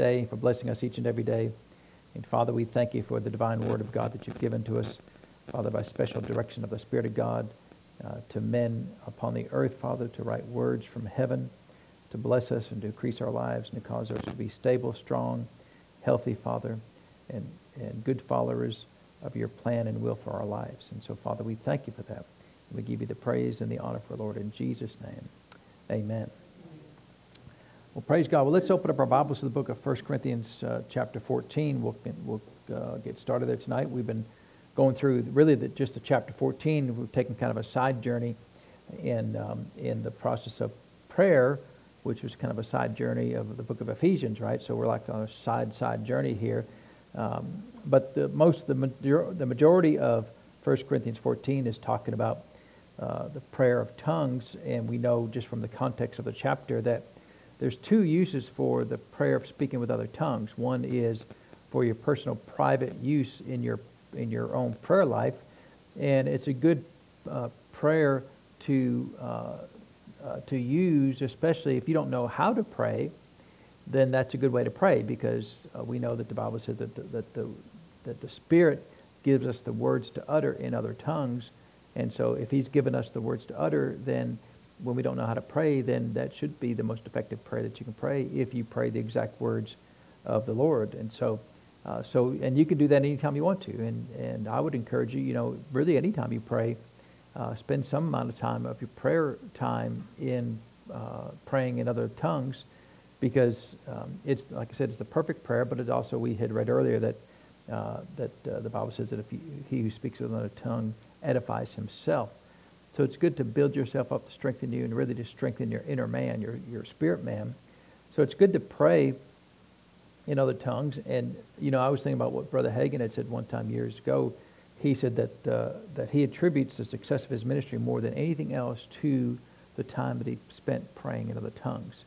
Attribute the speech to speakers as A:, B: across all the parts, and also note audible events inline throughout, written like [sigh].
A: day, for blessing us each and every day. And Father, we thank you for the divine word of God that you've given to us, Father, by special direction of the Spirit of God uh, to men upon the earth, Father, to write words from heaven, to bless us and to increase our lives and to cause us to be stable, strong, healthy, Father, and, and good followers of your plan and will for our lives. And so, Father, we thank you for that. We give you the praise and the honor for Lord in Jesus' name. Amen. Well, praise God. Well, let's open up our Bibles to the book of 1 Corinthians uh, chapter 14. We'll, we'll uh, get started there tonight. We've been going through really the, just the chapter 14. We've taken kind of a side journey in, um, in the process of prayer, which was kind of a side journey of the book of Ephesians, right? So we're like on a side, side journey here. Um, but the, most, the, major, the majority of 1 Corinthians 14 is talking about uh, the prayer of tongues, and we know just from the context of the chapter that there's two uses for the prayer of speaking with other tongues. One is for your personal private use in your in your own prayer life, and it's a good uh, prayer to uh, uh, to use, especially if you don't know how to pray. Then that's a good way to pray because uh, we know that the Bible says that the, that the that the Spirit gives us the words to utter in other tongues, and so if He's given us the words to utter, then when we don't know how to pray, then that should be the most effective prayer that you can pray if you pray the exact words of the Lord. And so uh, so, and you can do that anytime you want to. And, and I would encourage you, you know, really anytime you pray, uh, spend some amount of time of your prayer time in uh, praying in other tongues because um, it's, like I said, it's the perfect prayer, but it also, we had read earlier that, uh, that uh, the Bible says that if you, he who speaks with another tongue edifies himself. So it's good to build yourself up to strengthen you and really to strengthen your inner man, your, your spirit man. So it's good to pray in other tongues. And, you know, I was thinking about what Brother Hagin had said one time years ago. He said that, uh, that he attributes the success of his ministry more than anything else to the time that he spent praying in other tongues.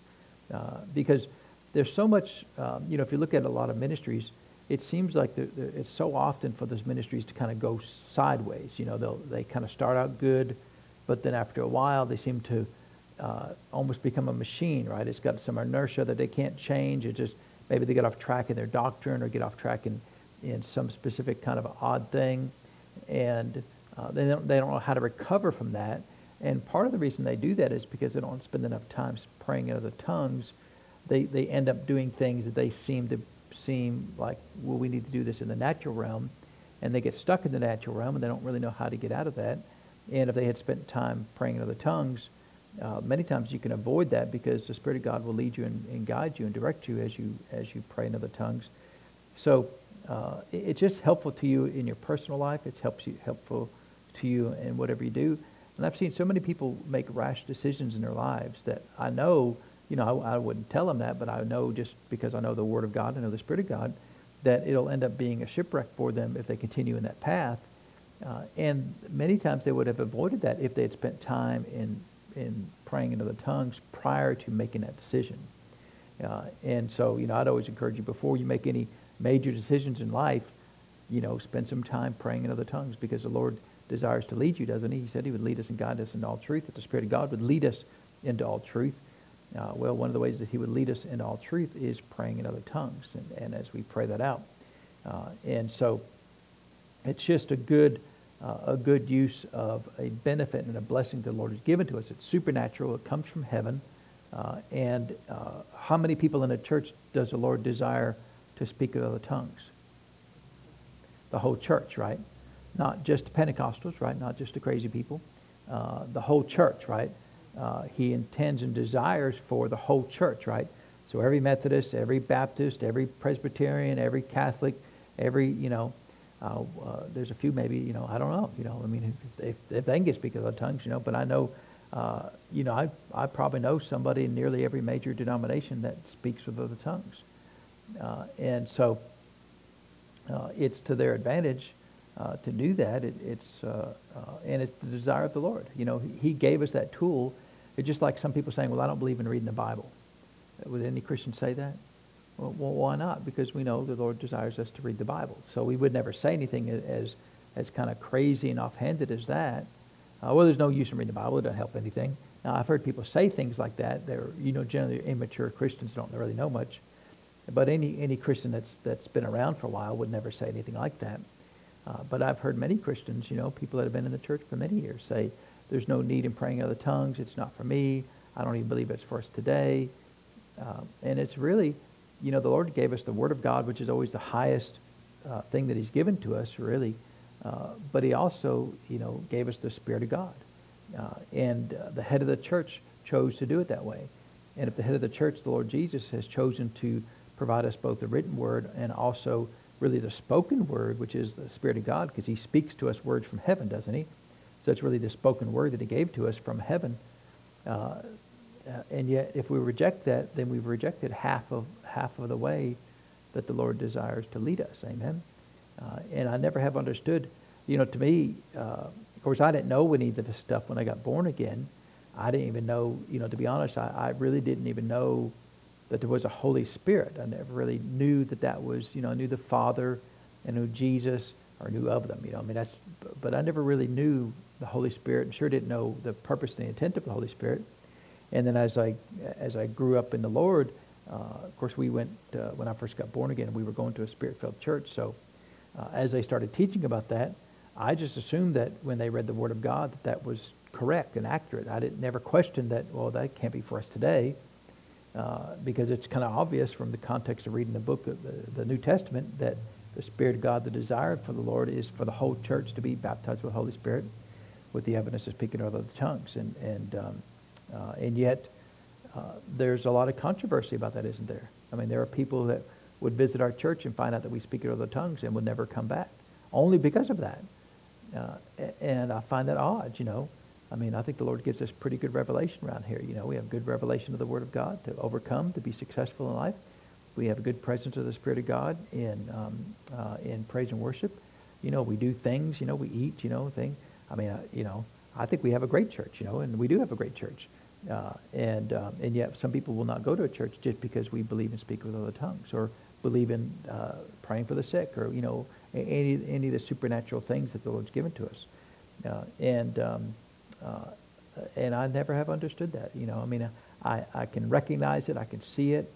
A: Uh, because there's so much, um, you know, if you look at a lot of ministries, it seems like it's so often for those ministries to kind of go sideways. You know, they'll, they kind of start out good, but then after a while they seem to uh, almost become a machine, right? It's got some inertia that they can't change. It just maybe they get off track in their doctrine or get off track in, in some specific kind of odd thing. And uh, they, don't, they don't know how to recover from that. And part of the reason they do that is because they don't spend enough time praying in other tongues. They, they end up doing things that they seem to seem like, well, we need to do this in the natural realm. And they get stuck in the natural realm and they don't really know how to get out of that. And if they had spent time praying in other tongues, uh, many times you can avoid that because the Spirit of God will lead you and, and, guide you and direct you as you as you pray in other tongues. So uh, it, it's just helpful to you in your personal life. It's helps you helpful to you in whatever you do. And I've seen so many people make rash decisions in their lives that I know, you know, I, I wouldn't tell them that, but I know just because I know the Word of God, I know the Spirit of God, that it'll end up being a shipwreck for them if they continue in that path. Uh, and many times they would have avoided that if they had spent time in in praying in other tongues prior to making that decision. Uh, and so, you know, I'd always encourage you before you make any major decisions in life, you know, spend some time praying in other tongues because the Lord desires to lead you, doesn't he? He said he would lead us and guide us into all truth, that the Spirit of God would lead us into all truth. Uh, well, one of the ways that he would lead us into all truth is praying in other tongues, and, and as we pray that out. Uh, and so it's just a good uh, a good use of a benefit and a blessing the Lord has given to us. It's supernatural. It comes from heaven. Uh, and uh, how many people in a church does the Lord desire to speak with other tongues? The whole church, right? Not just the Pentecostals, right? Not just the crazy people. Uh, the whole church, right? Uh, he intends and desires for the whole church, right? So every Methodist, every Baptist, every Presbyterian, every Catholic, every, you know, uh, uh, there's a few maybe, you know, I don't know, you know, I mean, if, if, if they can get speak other tongues, you know, but I know, uh, you know, I, I probably know somebody in nearly every major denomination that speaks with other tongues. Uh, and so uh, it's to their advantage uh, to do that. It, it's, and it's the desire of the Lord. You know, he gave us that tool. It's just like some people saying, well, I don't believe in reading the Bible. Would any Christian say that? Well, why not? Because we know the Lord desires us to read the Bible. So we would never say anything as, as kind of crazy and offhanded as that. Uh, well, there's no use in reading the Bible. It doesn't help anything. Now, I've heard people say things like that. They're, you know, generally immature Christians don't really know much. But any, any Christian that's, that's been around for a while would never say anything like that. Uh, but I've heard many Christians, you know, people that have been in the church for many years say, there's no need in praying in other tongues. It's not for me. I don't even believe it's for us today. Uh, and it's really, you know, the Lord gave us the Word of God, which is always the highest uh, thing that he's given to us, really. Uh, but he also, you know, gave us the Spirit of God. Uh, and uh, the head of the church chose to do it that way. And if the head of the church, the Lord Jesus, has chosen to provide us both the written word and also really the spoken word, which is the Spirit of God, because he speaks to us words from heaven, doesn't he? So it's really the spoken word that he gave to us from heaven. Uh, and yet, if we reject that, then we've rejected half of half of the way that the Lord desires to lead us. Amen. Uh, and I never have understood. You know, to me, uh, of course, I didn't know any of this stuff when I got born again. I didn't even know. You know, to be honest, I, I really didn't even know that there was a Holy Spirit. I never really knew that that was. You know, I knew the Father, and knew Jesus, or knew of them. You know, I mean that's. But I never really knew the Holy Spirit, and sure didn't know the purpose and the intent of the Holy Spirit. And then as I as I grew up in the Lord, uh, of course, we went, uh, when I first got born again, we were going to a spirit-filled church. So uh, as they started teaching about that, I just assumed that when they read the Word of God, that that was correct and accurate. I didn't never question that, well, that can't be for us today, uh, because it's kind of obvious from the context of reading the book of the, the, New Testament that the Spirit of God, the desire for the Lord is for the whole church to be baptized with the Holy Spirit with the evidence of speaking other tongues. And, and, um, uh, and yet, uh, there's a lot of controversy about that, isn't there? I mean, there are people that would visit our church and find out that we speak in other tongues and would never come back, only because of that. Uh, and I find that odd, you know. I mean, I think the Lord gives us pretty good revelation around here. You know, we have good revelation of the Word of God to overcome, to be successful in life. We have a good presence of the Spirit of God in um, uh, in praise and worship. You know, we do things. You know, we eat. You know, thing. I mean, uh, you know, I think we have a great church. You know, and we do have a great church. Uh, and, um, and yet some people will not go to a church just because we believe in speaking with other tongues or believe in uh, praying for the sick or, you know, any, any of the supernatural things that the Lord's given to us. Uh, and, um, uh, and I never have understood that. You know, I mean, I, I can recognize it, I can see it,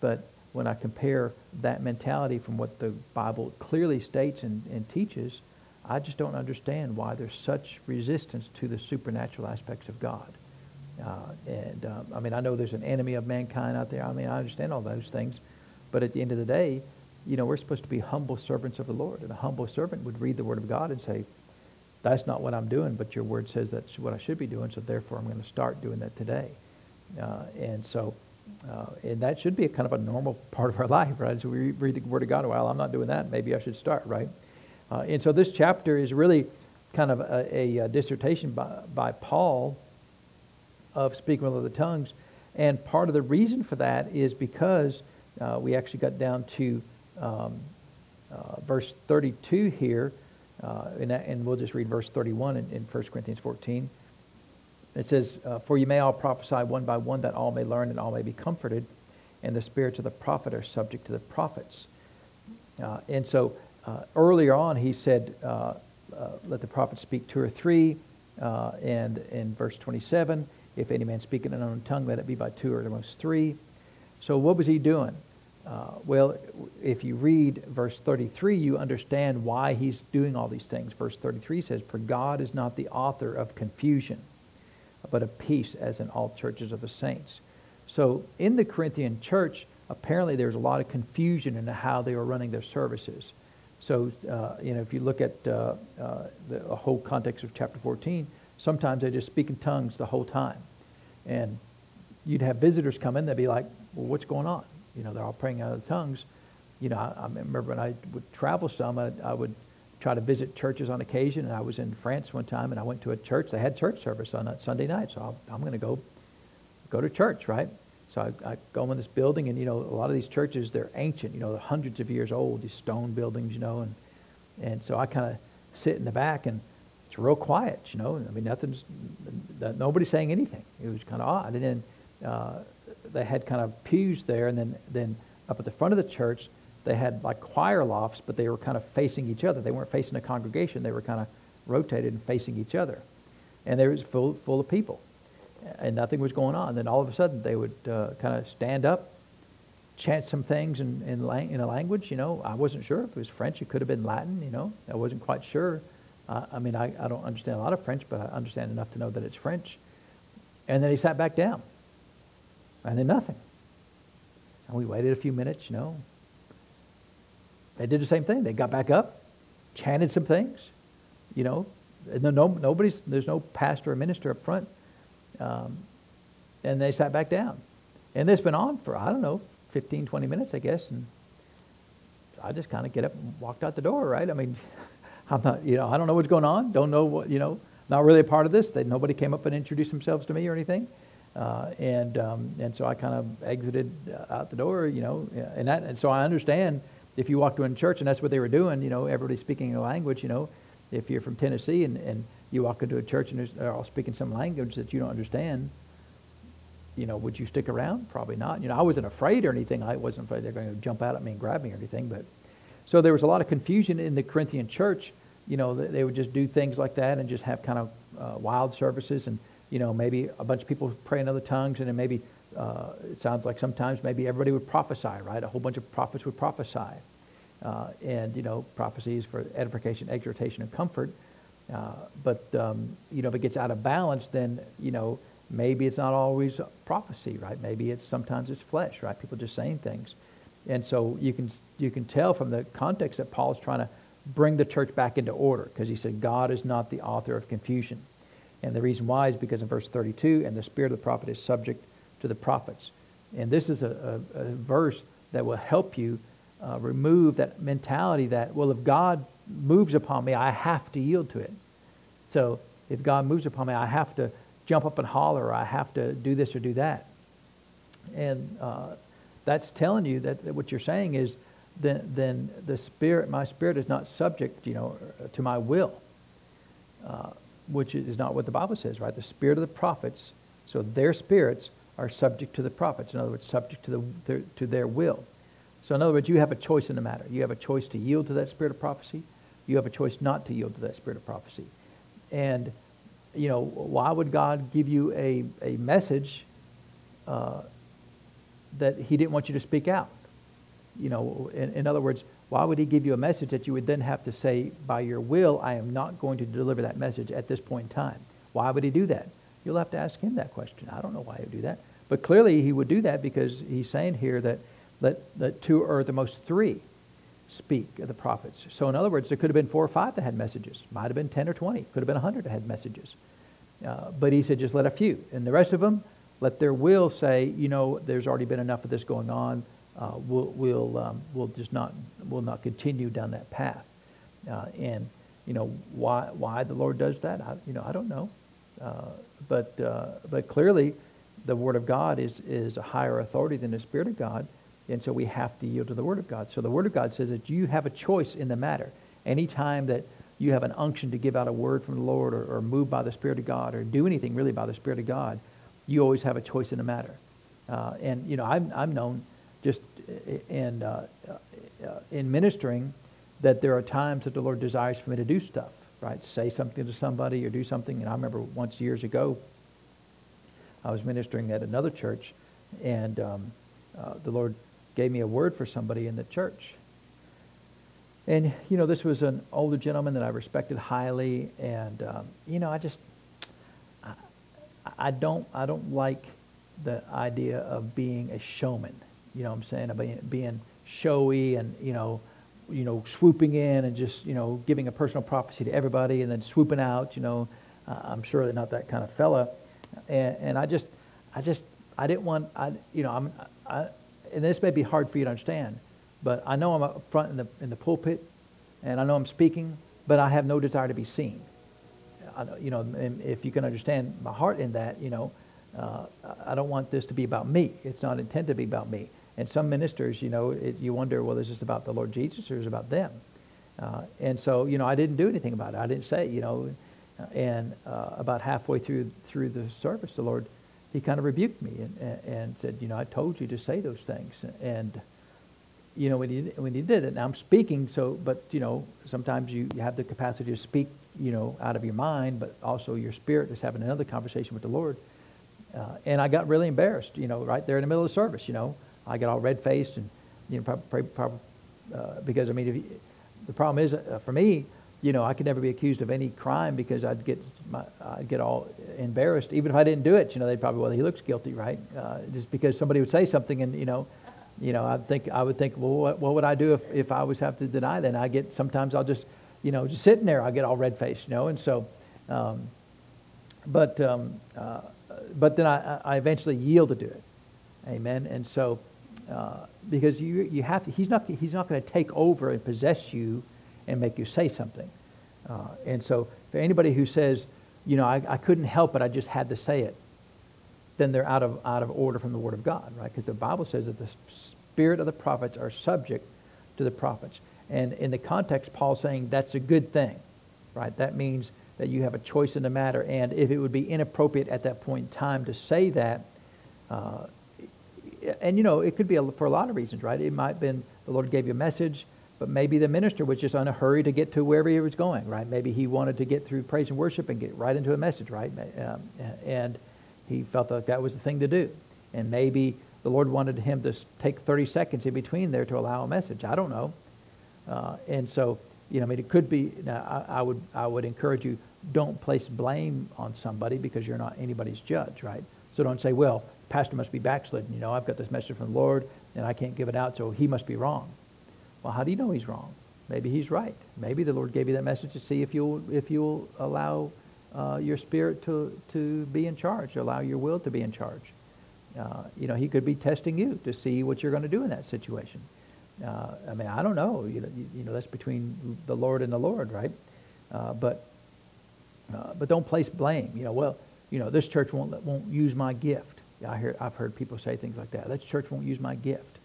A: but when I compare that mentality from what the Bible clearly states and, and teaches, I just don't understand why there's such resistance to the supernatural aspects of God. Uh, and um, I mean, I know there's an enemy of mankind out there. I mean, I understand all those things. But at the end of the day, you know, we're supposed to be humble servants of the Lord. And a humble servant would read the Word of God and say, that's not what I'm doing, but your Word says that's what I should be doing, so therefore I'm going to start doing that today. Uh, and so, uh, and that should be a kind of a normal part of our [laughs] life, right? As we read the Word of God, well, I'm not doing that, maybe I should start, right? Uh, and so this chapter is really kind of a, a, a dissertation by, by Paul of speaking with other tongues. And part of the reason for that is because uh, we actually got down to um, uh, verse 32 here, uh, and, and, we'll just read verse 31 in, in 1 Corinthians 14. It says, uh, For you may all prophesy one by one, that all may learn and all may be comforted, and the spirits of the prophet are subject to the prophets. Uh, and so uh, earlier on, he said, Let the prophet speak two or three, and in verse 27, if any man speak in an unknown tongue, let it be by two or at most three. So what was he doing? Uh, well, if you read verse 33, you understand why he's doing all these things. Verse 33 says, For God is not the author of confusion, but of peace, as in all churches of the saints. So in the Corinthian church, apparently there's a lot of confusion in how they were running their services. So, uh, you know, if you look at uh, uh the whole context of chapter 14, sometimes they just speak in tongues the whole time. And you'd have visitors come in, they'd be like, well, what's going on? You know, they're all praying out of tongues. You know, I, I remember when I would travel some, I, I, would try to visit churches on occasion. And I was in France one time, and I went to a church. They had church service on that Sunday night, so i am going to go go to church, right? So I, I, go in this building, and you know, a lot of these churches they're ancient. You know, they're hundreds of years old. These stone buildings, you know, and and so I kind of sit in the back, and it's real quiet, you know. I mean, nothing's, nobody's saying anything. It was kind of odd. And then uh, they had kind of pews there, and then, then up at the front of the church, they had like choir lofts, but they were kind of facing each other. They weren't facing the congregation. They were kind of rotated and facing each other. And they was full, full of people. And nothing was going on. Then all of a sudden, they would uh, kind of stand up, chant some things in, in, lang- in a language, you know. I wasn't sure if it was French. It could have been Latin, you know. I wasn't quite sure. Uh, I mean, I, I don't understand a lot of French, but I understand enough to know that it's French. And then he sat back down. And then nothing. And we waited a few minutes, you know. They did the same thing. They got back up, chanted some things, you know. And no, nobody's, there's no pastor or minister up front. Um, and they sat back down. And this been on for, I don't know, 15, 20 minutes, I guess. And I just kind of get up and walked out the door, right? I mean, [laughs] I'm not, you know, I don't know what's going on. Don't know what, you know, not really a part of this. Nobody came up and introduced themselves to me or anything. Uh, and, um, and so I kind of exited uh, out the door, you know, and, that, and so I understand if you walk to a church and that's what they were doing, you know, everybody speaking a language, you know, if you're from Tennessee and, and you walk into a church and they're all speaking some language that you don't understand, you know, would you stick around? Probably not. You know, I wasn't afraid or anything. I wasn't afraid they're going to jump out at me and grab me or anything. But so there was a lot of confusion in the Corinthian church. You know, they would just do things like that and just have kind of uh, wild services and you know maybe a bunch of people pray in other tongues and then maybe uh, it sounds like sometimes maybe everybody would prophesy, right? A whole bunch of prophets would prophesy. Uh, and, you know, prophecies for edification, exhortation, and comfort. Uh, but, um, you know, if it gets out of balance, then, you know, maybe it's not always prophecy, right? Maybe it's sometimes it's flesh, right? People just saying things. And so you can, you can tell from the context that Paul is trying to bring the church back into order because he said God is not the author of confusion. And the reason why is because in verse 32, and the spirit of the prophet is subject to the prophets. And this is a, a, a verse that will help you uh, remove that mentality that, well, if God moves upon me, I have to yield to it. So if God moves upon me, I have to jump up and holler, or I have to do this or do that. And uh, that's telling you that, that, what you're saying is then, then the spirit, my spirit is not subject, you know, to my will, uh, which is not what the Bible says, right? The spirit of the prophets, so their spirits are subject to the prophets. In other words, subject to, the, their, to their will. So in other words, you have a choice in the matter. You have a choice to yield to that spirit of prophecy. You have a choice not to yield to that spirit of prophecy. And you know, why would God give you a, a message uh, that he didn't want you to speak out? You know, in, in other words, why would he give you a message that you would then have to say, by your will, I am not going to deliver that message at this point in time? Why would he do that? You'll have to ask him that question. I don't know why he would do that. But clearly he would do that because he's saying here that, that, that two or the most three speak of the prophets. So in other words, there could have been four or five that had messages. Might have been 10 or 20. Could have been 100 that had messages. Uh, but he said, just let a few. And the rest of them, let their will say, you know, there's already been enough of this going on. Uh, we'll, we'll, um, we'll just not, we'll not continue down that path. Uh, and, you know, why, why the Lord does that, I, you know, I don't know. Uh, but, uh, but clearly, the Word of God is, is a higher authority than the Spirit of God. And so we have to yield to the Word of God. So the Word of God says that you have a choice in the matter. Anytime that you have an unction to give out a word from the Lord or, or move by the Spirit of God or do anything really by the Spirit of God, you always have a choice in the matter. Uh, and, you know, I'm, I'm known just in, uh, uh, in ministering that there are times that the Lord desires for me to do stuff, right? Say something to somebody or do something. And I remember once years ago, I was ministering at another church, and um, uh, the Lord gave me a word for somebody in the church. And, you know, this was an older gentleman that I respected highly. And, um, you know, I just, I, I, don't, I don't like the idea of being a showman. You know what I'm saying? Being showy and, you know, you know, swooping in and just, you know, giving a personal prophecy to everybody and then swooping out, you know. Uh, I'm sure they're not that kind of fella. And, and I just, I just, I didn't want, I, you know, I'm, I, and this may be hard for you to understand, but I know I'm up front in the, in the pulpit, and I know I'm speaking, but I have no desire to be seen. I, you know, if you can understand my heart in that, you know, uh, I don't want this to be about me. It's not intended to be about me. And some ministers, you know, it, you wonder, well, is this about the Lord Jesus or is it about them? Uh, and so, you know, I didn't do anything about it. I didn't say, you know, and uh, about halfway through through the service, the Lord he kind of rebuked me and, and said, you know, I told you to say those things. And, you know, when he, when he did it, now I'm speaking, so, but, you know, sometimes you, you have the capacity to speak, you know, out of your mind, but also your spirit is having another conversation with the Lord. Uh, and I got really embarrassed, you know, right there in the middle of the service, you know. I get all red faced and you know probably, uh, because I mean you, the problem is uh, for me you know I could never be accused of any crime because I'd get my, I'd get all embarrassed. Even if I didn't do it you know they'd probably well he looks guilty right? Uh, just because somebody would say something and you know you know I think I would think well what, what would I do if, if I was have to deny that? I get sometimes I'll just you know just sitting there I'll get all red faced you know? And so um, but um, uh, but then I, I eventually yield to do it. Amen? And so uh, because you, you have to, he's not, he's not going to take over and possess you and make you say something. Uh, and so for anybody who says, you know, I, I couldn't help it, I just had to say it, then they're out of, out of order from the Word of God, right? Because the Bible says that the spirit of the prophets are subject to the prophets. And in the context, Paul's saying that's a good thing, right? That means that you have a choice in the matter. And if it would be inappropriate at that point in time to say that, uh, and you know, it could be a, for a lot of reasons, right? It might have been the Lord gave you a message, but maybe the minister was just in a hurry to get to wherever he was going, right? Maybe he wanted to get through praise and worship and get right into a message, right? Um, and he felt like that was the thing to do. And maybe the Lord wanted him to take 30 seconds in between there to allow a message. I don't know. Uh, and so, you know, I mean, it could be. I, I would I would encourage you don't place blame on somebody because you're not anybody's judge, right? So don't say, well, pastor must be backslidden. You know, I've got this message from the Lord and I can't give it out, so he must be wrong. Well, how do you know he's wrong? Maybe he's right. Maybe the Lord gave you that message to see if you'll if you'll allow uh, your spirit to to be in charge, allow your will to be in charge. Uh, you know, he could be testing you to see what you're going to do in that situation. Uh, I mean, I don't know. You know, you, you, know that's between the Lord and the Lord, right? Uh, but uh, but don't place blame. You know, well, you know, this church won't won't use my gift. I hear, I've heard people say things like that. This church won't use my gift.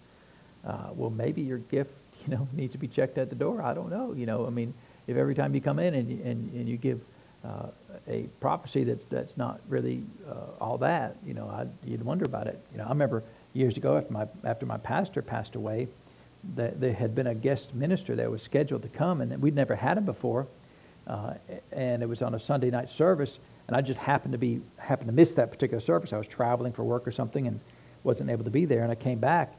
A: Uh, well, maybe your gift, [laughs] you know, needs to be checked at the door. I don't know. You know, I mean, if every time you come in and, and, and you give uh, a prophecy that's, that's not really uh, all that, you know, I, you'd wonder about it. You know, I remember years ago after my, after my pastor passed away, that there had been a guest minister that was scheduled to come, and we'd never had him before. Uh, and it was on a Sunday night service, and I just happened to be happened to miss that particular service. I was traveling for work or something and wasn't able to be there. And I came back,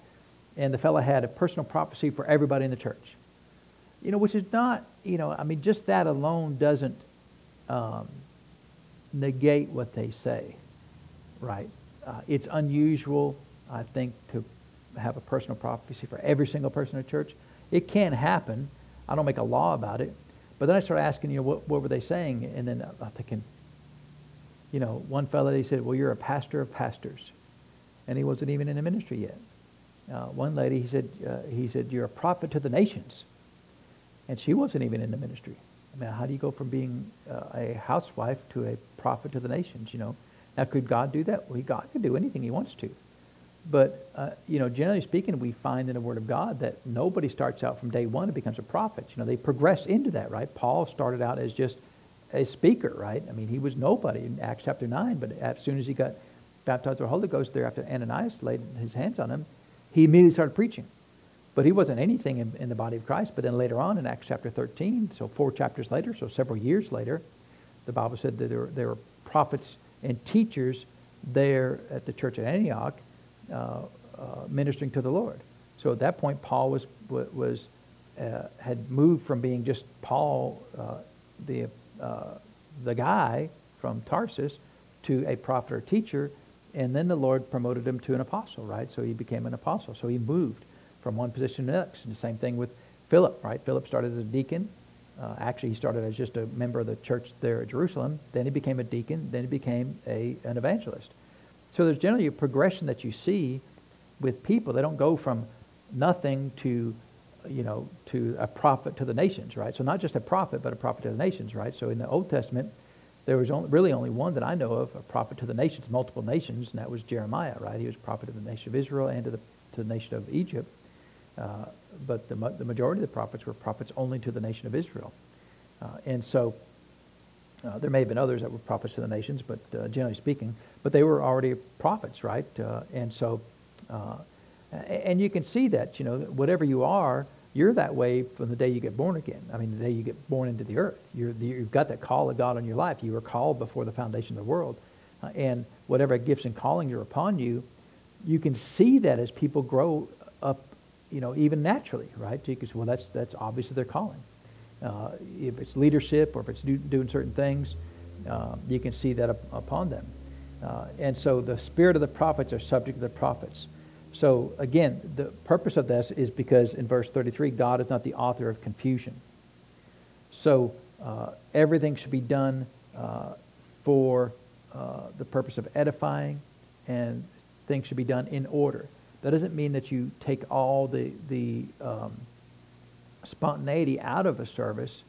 A: and the fellow had a personal prophecy for everybody in the church. You know, which is not, you know, I mean, just that alone doesn't um, negate what they say, right? Uh, it's unusual, I think, to have a personal prophecy for every single person in the church. It can happen. I don't make a law about it. But then I started asking, you know, what, what were they saying? And then I'm thinking, you know, one fellow, he said, well, you're a pastor of pastors. And he wasn't even in the ministry yet. Uh, one lady, he said, uh, he said, you're a prophet to the nations. And she wasn't even in the ministry. I mean, how do you go from being uh, a housewife to a prophet to the nations, you know? Now, could God do that? Well, God can do anything he wants to. But, uh, you know, generally speaking, we find in the Word of God that nobody starts out from day one and becomes a prophet. You know, they progress into that, right? Paul started out as just a speaker, right? I mean, he was nobody in Acts chapter 9, but as soon as he got baptized with the Holy Ghost there after Ananias laid his hands on him, he immediately started preaching. But he wasn't anything in, in the body of Christ. But then later on in Acts chapter 13, so four chapters later, so several years later, the Bible said that there were, there were prophets and teachers there at the church at Antioch uh, uh, ministering to the Lord. So at that point, Paul was, was uh, had moved from being just Paul, uh, the uh, the guy from Tarsus to a prophet or teacher, and then the Lord promoted him to an apostle, right? So he became an apostle. So he moved from one position to the next. And the same thing with Philip, right? Philip started as a deacon. Uh, actually, he started as just a member of the church there at Jerusalem. Then he became a deacon. Then he became a, an evangelist. So there's generally a progression that you see with people. They don't go from nothing to you know, to a prophet to the nations, right? So not just a prophet, but a prophet to the nations, right? So in the Old Testament, there was only, really only one that I know of, a prophet to the nations, multiple nations, and that was Jeremiah, right? He was a prophet to the nation of Israel and to the, to the nation of Egypt. Uh, but the, the majority of the prophets were prophets only to the nation of Israel. Uh, and so uh, there may have been others that were prophets to the nations, but uh, generally speaking, but they were already prophets, right? Uh, and so, uh, and you can see that, you know, whatever you are, you're that way from the day you get born again. I mean, the day you get born into the earth. you have got that call of God on your life. You were called before the foundation of the world. Uh, and whatever gifts and calling are upon you, you can see that as people grow up, you know, even naturally, right? So you can say, well, that's, that's obviously their calling. Uh, if it's leadership or if it's do, doing certain things, uh, you can see that up, upon them. Uh, and so the spirit of the prophets are subject to the prophets. So again, the purpose of this is because in verse 33, God is not the author of confusion. So uh, everything should be done uh, for uh, the purpose of edifying, and things should be done in order. That doesn't mean that you take all the the um, spontaneity out of a service,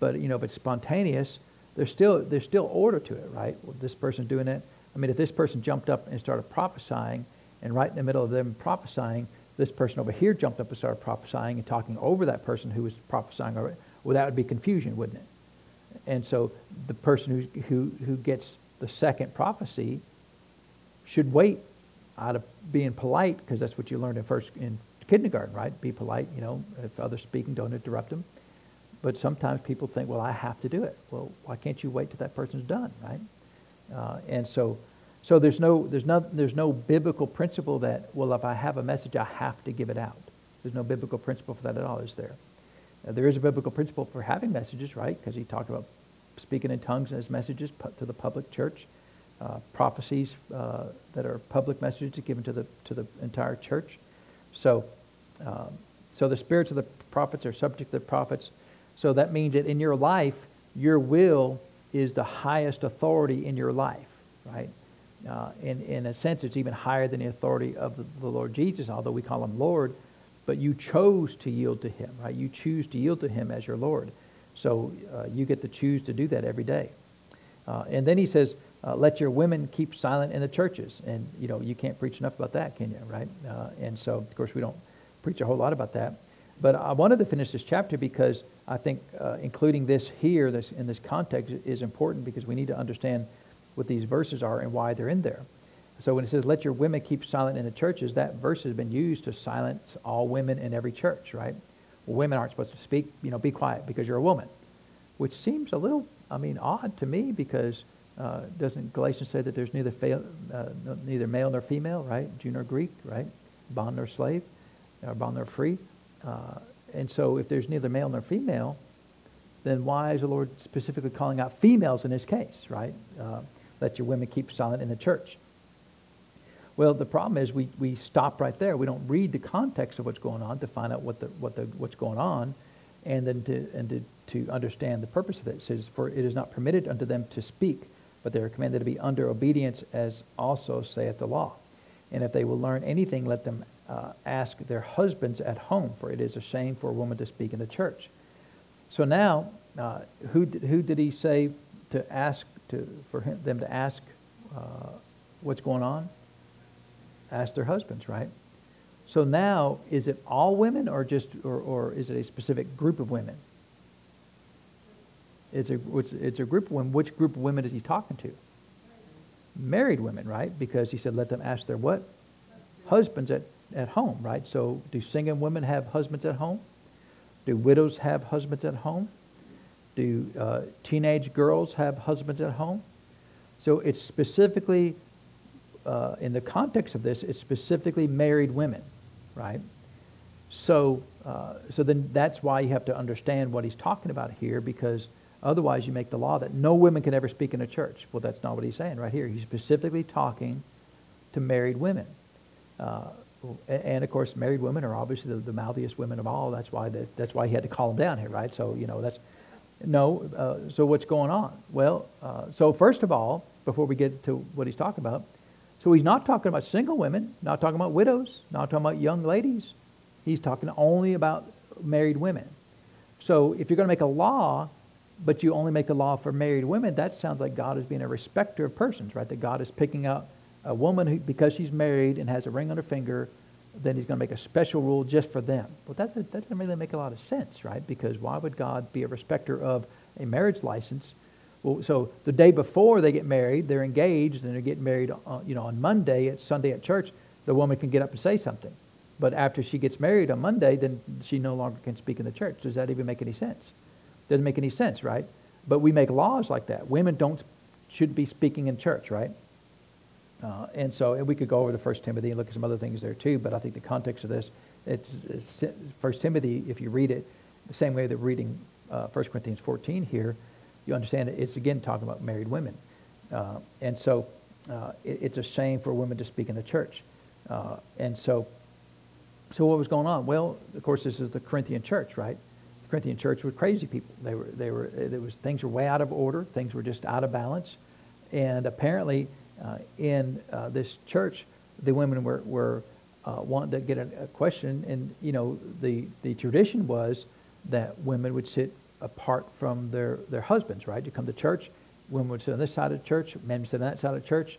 A: but you know if it's spontaneous, there's still there's still order to it, right? Well, this person's doing it. I mean, if this person jumped up and started prophesying, and right in the middle of them prophesying, this person over here jumped up and started prophesying and talking over that person who was prophesying over it, well, that would be confusion, wouldn't it? And so the person who, who, who gets the second prophecy should wait out of being polite, because that's what you learned in first in kindergarten, right? Be polite, you know, if others speaking, don't interrupt them. But sometimes people think, well, I have to do it. Well, why can't you wait till that person's done, right? Uh, and so, so there's no, there's no, there's no biblical principle that, well, if I have a message, I have to give it out. There's no biblical principle for that at all, is there? Uh, there is a biblical principle for having messages, right? Because he talked about speaking in tongues as messages to the public church, uh, prophecies uh, that are public messages given to the to the entire church. So, um, so the spirits of the prophets are subject to the prophets. So that means that in your life, your will is the highest authority in your life, right? Uh, in, in a sense, it's even higher than the authority of the, Lord Jesus, although we call him Lord. But you chose to yield to him, right? You choose to yield to him as your Lord. So uh, you get to choose to do that every day. Uh, and then he says, uh, let your women keep silent in the churches. And, you know, you can't preach enough about that, can you, right? Uh, and so, of course, we don't preach a whole lot about that. But I wanted to finish this chapter because I think uh, including this here this, in this context is important because we need to understand what these verses are and why they're in there. So when it says, let your women keep silent in the churches, that verse has been used to silence all women in every church, right? Well, women aren't supposed to speak, you know, be quiet because you're a woman, which seems a little, I mean, odd to me because uh, doesn't Galatians say that there's neither, fa- uh, neither male nor female, right? Jew nor Greek, right? Bond nor slave, or bond nor free. Uh, and so if there's neither male nor female, then why is the Lord specifically calling out females in this case, right? Let your women keep silent in the church. Well, the problem is we, we stop right there. We don't read the context of what's going on to find out what the, what the, what's going on and then to, and to, to understand the purpose of it. It says, For it is not permitted unto them to speak, but they are commanded to be under obedience, as also saith the law. And if they will learn anything, let them uh, ask their husbands at home, for it is a shame for a woman to speak in the church. So now, uh, who, did, who did he say to ask to, for him, them to ask uh, what's going on? Ask their husbands, right? So now, is it all women or just, or, or is it a specific group of women? It's a, it's, it's a group of women. Which group of women is he talking to? Married women, right? Because he said, let them ask their what? Husbands at, at home, right? So do singing women have husbands at home? Do widows have husbands at home? Do uh, teenage girls have husbands at home? So it's specifically, uh, in the context of this, it's specifically married women, right? So, uh, so then that's why you have to understand what he's talking about here, because otherwise you make the law that no women can ever speak in a church. Well, that's not what he's saying right here. He's specifically talking to married women. Uh, and of course, married women are obviously the, the mouthiest women of all. That's why the, that's why he had to call them down here, right? So you know that's no. Uh, so what's going on? Well, uh, so first of all, before we get to what he's talking about, so he's not talking about single women, not talking about widows, not talking about young ladies. He's talking only about married women. So if you're going to make a law, but you only make a law for married women, that sounds like God is being a respecter of persons, right? That God is picking out a woman who, because she's married and has a ring on her finger, then he's going to make a special rule just for them. Well, that, that doesn't really make a lot of sense, right? Because why would God be a respecter of a marriage license? Well, so the day before they get married, they're engaged and they're getting married, uh, you know, on Monday, at Sunday at church, the woman can get up and say something. But after she gets married on Monday, then she no longer can speak in the church. Does that even make any sense? Doesn't make any sense, right? But we make laws like that. Women don't should be speaking in church, right? Uh, and so and we could go over to First Timothy and look at some other things there too, but I think the context of this, it's, it's First Timothy, if you read it the same way that reading uh, 1 Corinthians 14 here, you understand it, it's again talking about married women. Uh, and so uh, it, it's a shame for women to speak in the church. Uh, and so, so what was going on? Well, of course, this is the Corinthian church, right? The Corinthian church was crazy people. They were, they were, there was, things were way out of order. Things were just out of balance. And apparently, in uh, this church, the women were, were uh, wanting to get a, a, question, and you know, the, the tradition was that women would sit apart from their, their husbands, right? You come to church, women would sit on this side of the church, men would sit on that side of the church.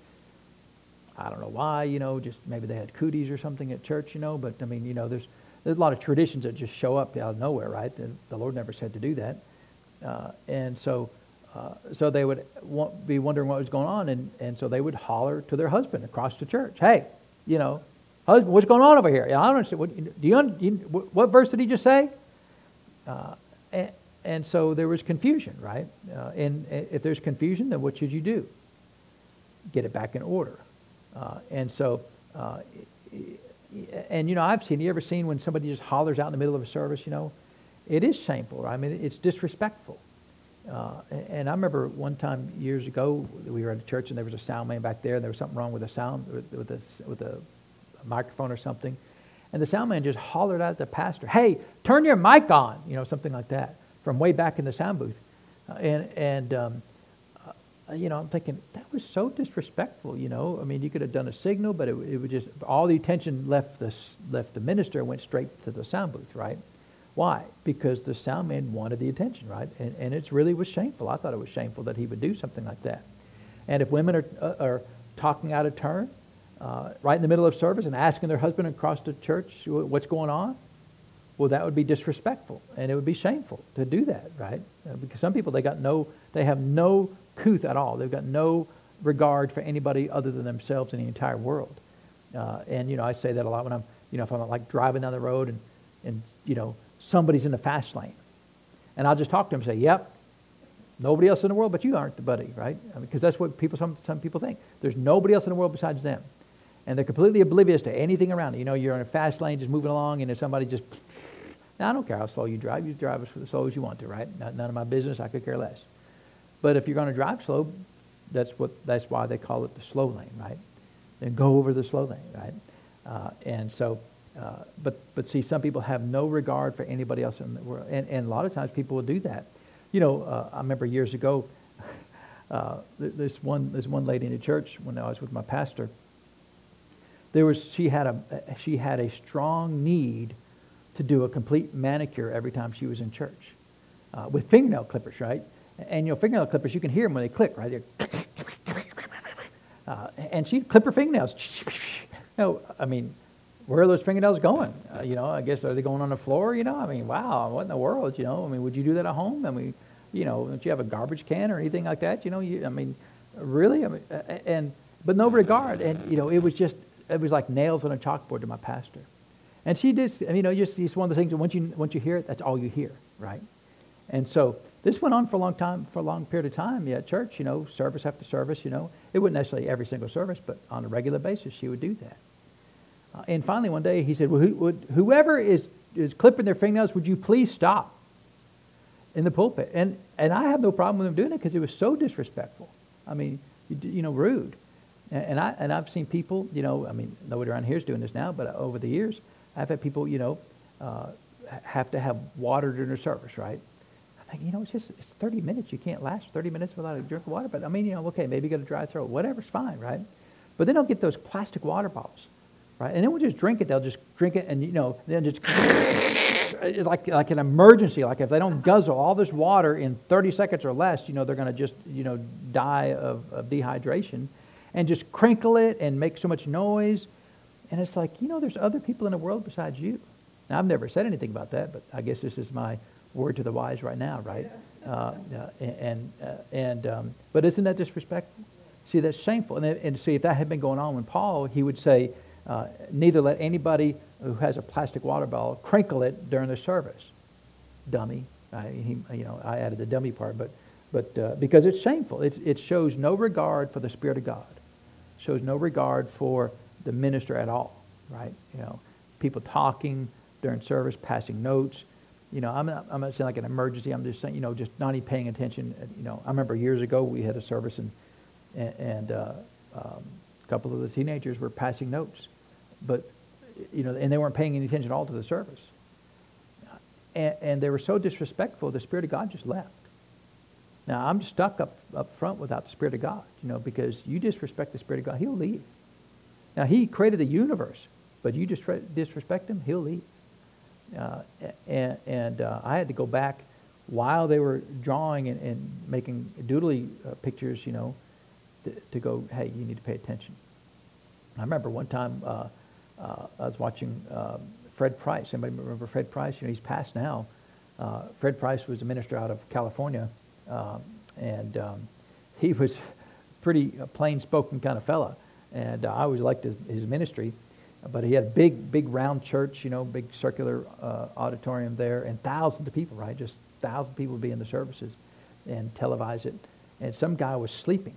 A: I don't know why, you know, just maybe they had cooties or something at church, you know, but I mean, you know, there's, there's a lot of traditions that just show up out of nowhere, right? The Lord never said to do that. Uh, and so, uh, so they would want, be wondering what was going on, and, and so they would holler to their husband across the church, hey, you know, husband, what's going on over here? I don't understand. What, do you, you, what verse did he just say? Uh, and, and, so there was confusion, right? Uh, and if there's confusion, then what should you do? Get it back in order. Uh, and so, uh, and you know, I've seen, you ever seen when somebody just hollers out in the middle of a service, you know? It is shameful. Right? I mean, it's disrespectful. Uh, and I remember one time years ago, we were at a church and there was a sound man back there, and there was something wrong with the sound, with, the, with the microphone or something. And the sound man just hollered out at the pastor, hey, turn your mic on, you know, something like that, from way back in the sound booth. Uh, and, and um, uh, you know, I'm thinking, that was so disrespectful, you know. I mean, you could have done a signal, but it, it would just, all the attention left the, left the minister and went straight to the sound booth, right? Why? Because the sound man wanted the attention, right? And, and it really was shameful. I thought it was shameful that he would do something like that. And if women are, uh, are talking out of turn, uh, right in the middle of service and asking their husband across the church what's going on, well, that would be disrespectful and it would be shameful to do that, right? Uh, because some people they got no, they have no couth at all. They've got no regard for anybody other than themselves in the entire world. Uh, and you know, I say that a lot when I'm, you know, if I'm like driving down the road and, and you know, somebody's in the fast lane. And I'll just talk to them and say, yep, nobody else in the world but you aren't the buddy, right? Because I mean, that's what people, some, some people think. There's nobody else in the world besides them. And they're completely oblivious to anything around it. You know, you're in a fast lane just moving along and if somebody just, now I don't care how slow you drive. You drive as slow as you want to, right? None of my business. I could care less. But if you're going to drive slow, that's, what, that's why they call it the slow lane, right? Then go over the slow lane, right? Uh, and so uh, but, but see, some people have no regard for anybody else in the world. And, and a lot of times people will do that. You know, uh, I remember years ago, [laughs] uh, this, one, this one lady in the church when I was with my pastor, there was, she, had a, she had a strong need to do a complete manicure every time she was in church uh, with fingernail clippers, right? And, you know, fingernail clippers, you can hear them when they click, right? [laughs] Uh, and she'd clip her fingernails. [laughs] no, I mean, where are those fingernails going? Uh, you know, I guess are they going on the floor? You know, I mean, wow, what in the world? You know, I mean, would you do that at home? I mean, you know, don't you have a garbage can or anything like that? You know, you, I mean, really? I mean, and but no regard, and you know, it was just it was like nails on a chalkboard to my pastor, and she did. You know, just it's one of the things that once you once you hear it, that's all you hear, right? And so this went on for a long time, for a long period of time. Yeah, church, you know, service after service, you know, it wasn't necessarily every single service, but on a regular basis, she would do that. Uh, and finally, one day he said, well, who, would, whoever is, is clipping their fingernails, would you please stop in the pulpit? And, and I have no problem with him doing it because it was so disrespectful. I mean, you, you know, rude. And, and, I, and I've seen people, you know, I mean, nobody around here is doing this now, but over the years, I've had people, you know, uh, have to have water during their service, right? I think, you know, it's just, it's 30 minutes. You can't last 30 minutes without a drink of water. But I mean, you know, okay, maybe you got a dry throat. Whatever's fine, right? But they don't get those plastic water bottles right? And they won't just drink it; they'll just drink it, and you know, then just like like an emergency. Like if they don't guzzle all this water in 30 seconds or less, you know, they're going to just you know die of, of dehydration, and just crinkle it and make so much noise. And it's like you know, there's other people in the world besides you. Now I've never said anything about that, but I guess this is my word to the wise right now, right? Uh, and uh, and um, but isn't that disrespectful? See, that's shameful. And, and see, if that had been going on with Paul, he would say, uh, neither let anybody who has a plastic water bottle crinkle it during the service. Dummy. I, he, you know, I added the dummy part, but, but uh, because it's shameful. It's, it shows no regard for the Spirit of God. shows no regard for the minister at all, right? You know, people talking during service, passing notes. You know, I'm not, I'm not saying like an emergency. I'm just saying, you know, just not even paying attention. You know, I remember years ago we had a service and and, uh, um, a couple of the teenagers were passing notes, but you know, and they weren't paying any attention at all to the service. And, and they were so disrespectful, the Spirit of God just left. Now, I'm stuck up, up front without the Spirit of God, you know, because you disrespect the Spirit of God, He'll leave. Now, He created the universe, but you just disrespect Him, He'll leave. Uh, and and uh, I had to go back while they were drawing and, and making doodly uh, pictures, you know, to, to, go, hey, you need to pay attention. I remember one time uh, I was watching um, Fred Price. Anybody remember Fred Price? You know, he's passed now. Uh, Fred Price was a minister out of California, um, and um, he was [laughs] pretty plain-spoken kind of fella. And uh, I always liked his, his, ministry, but he had a big, big round church, you know, big circular uh, auditorium there, and thousands of people, right? Just thousands of people would be in the services and televise it. And some guy was sleeping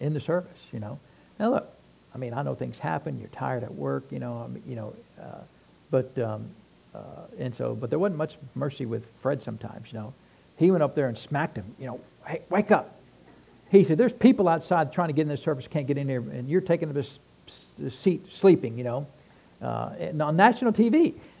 A: in the service, you know. Now look, I mean, I know things happen. You're tired at work, you know. Mean, you know, uh, but um, uh, and so, but there wasn't much mercy with Fred sometimes, you know. He went up there and smacked him, you know. Hey, wake up! He said, "There's people outside trying to get in this service, can't get in here, and you're taking this, this seat sleeping, you know, uh, on national TV." [laughs]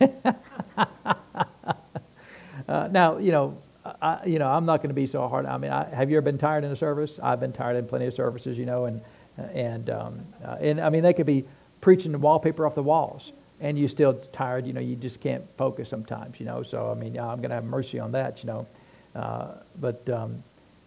A: uh, now, you know, I, you know, I'm not going to be so hard. I mean, I, have you ever been tired in a service? I've been tired in plenty of services, you know, and and um, uh, and I mean, they could be preaching the wallpaper off the walls, and you're still tired. You know, you just can't focus sometimes. You know, so I mean, I'm going to have mercy on that. You know, uh, but um,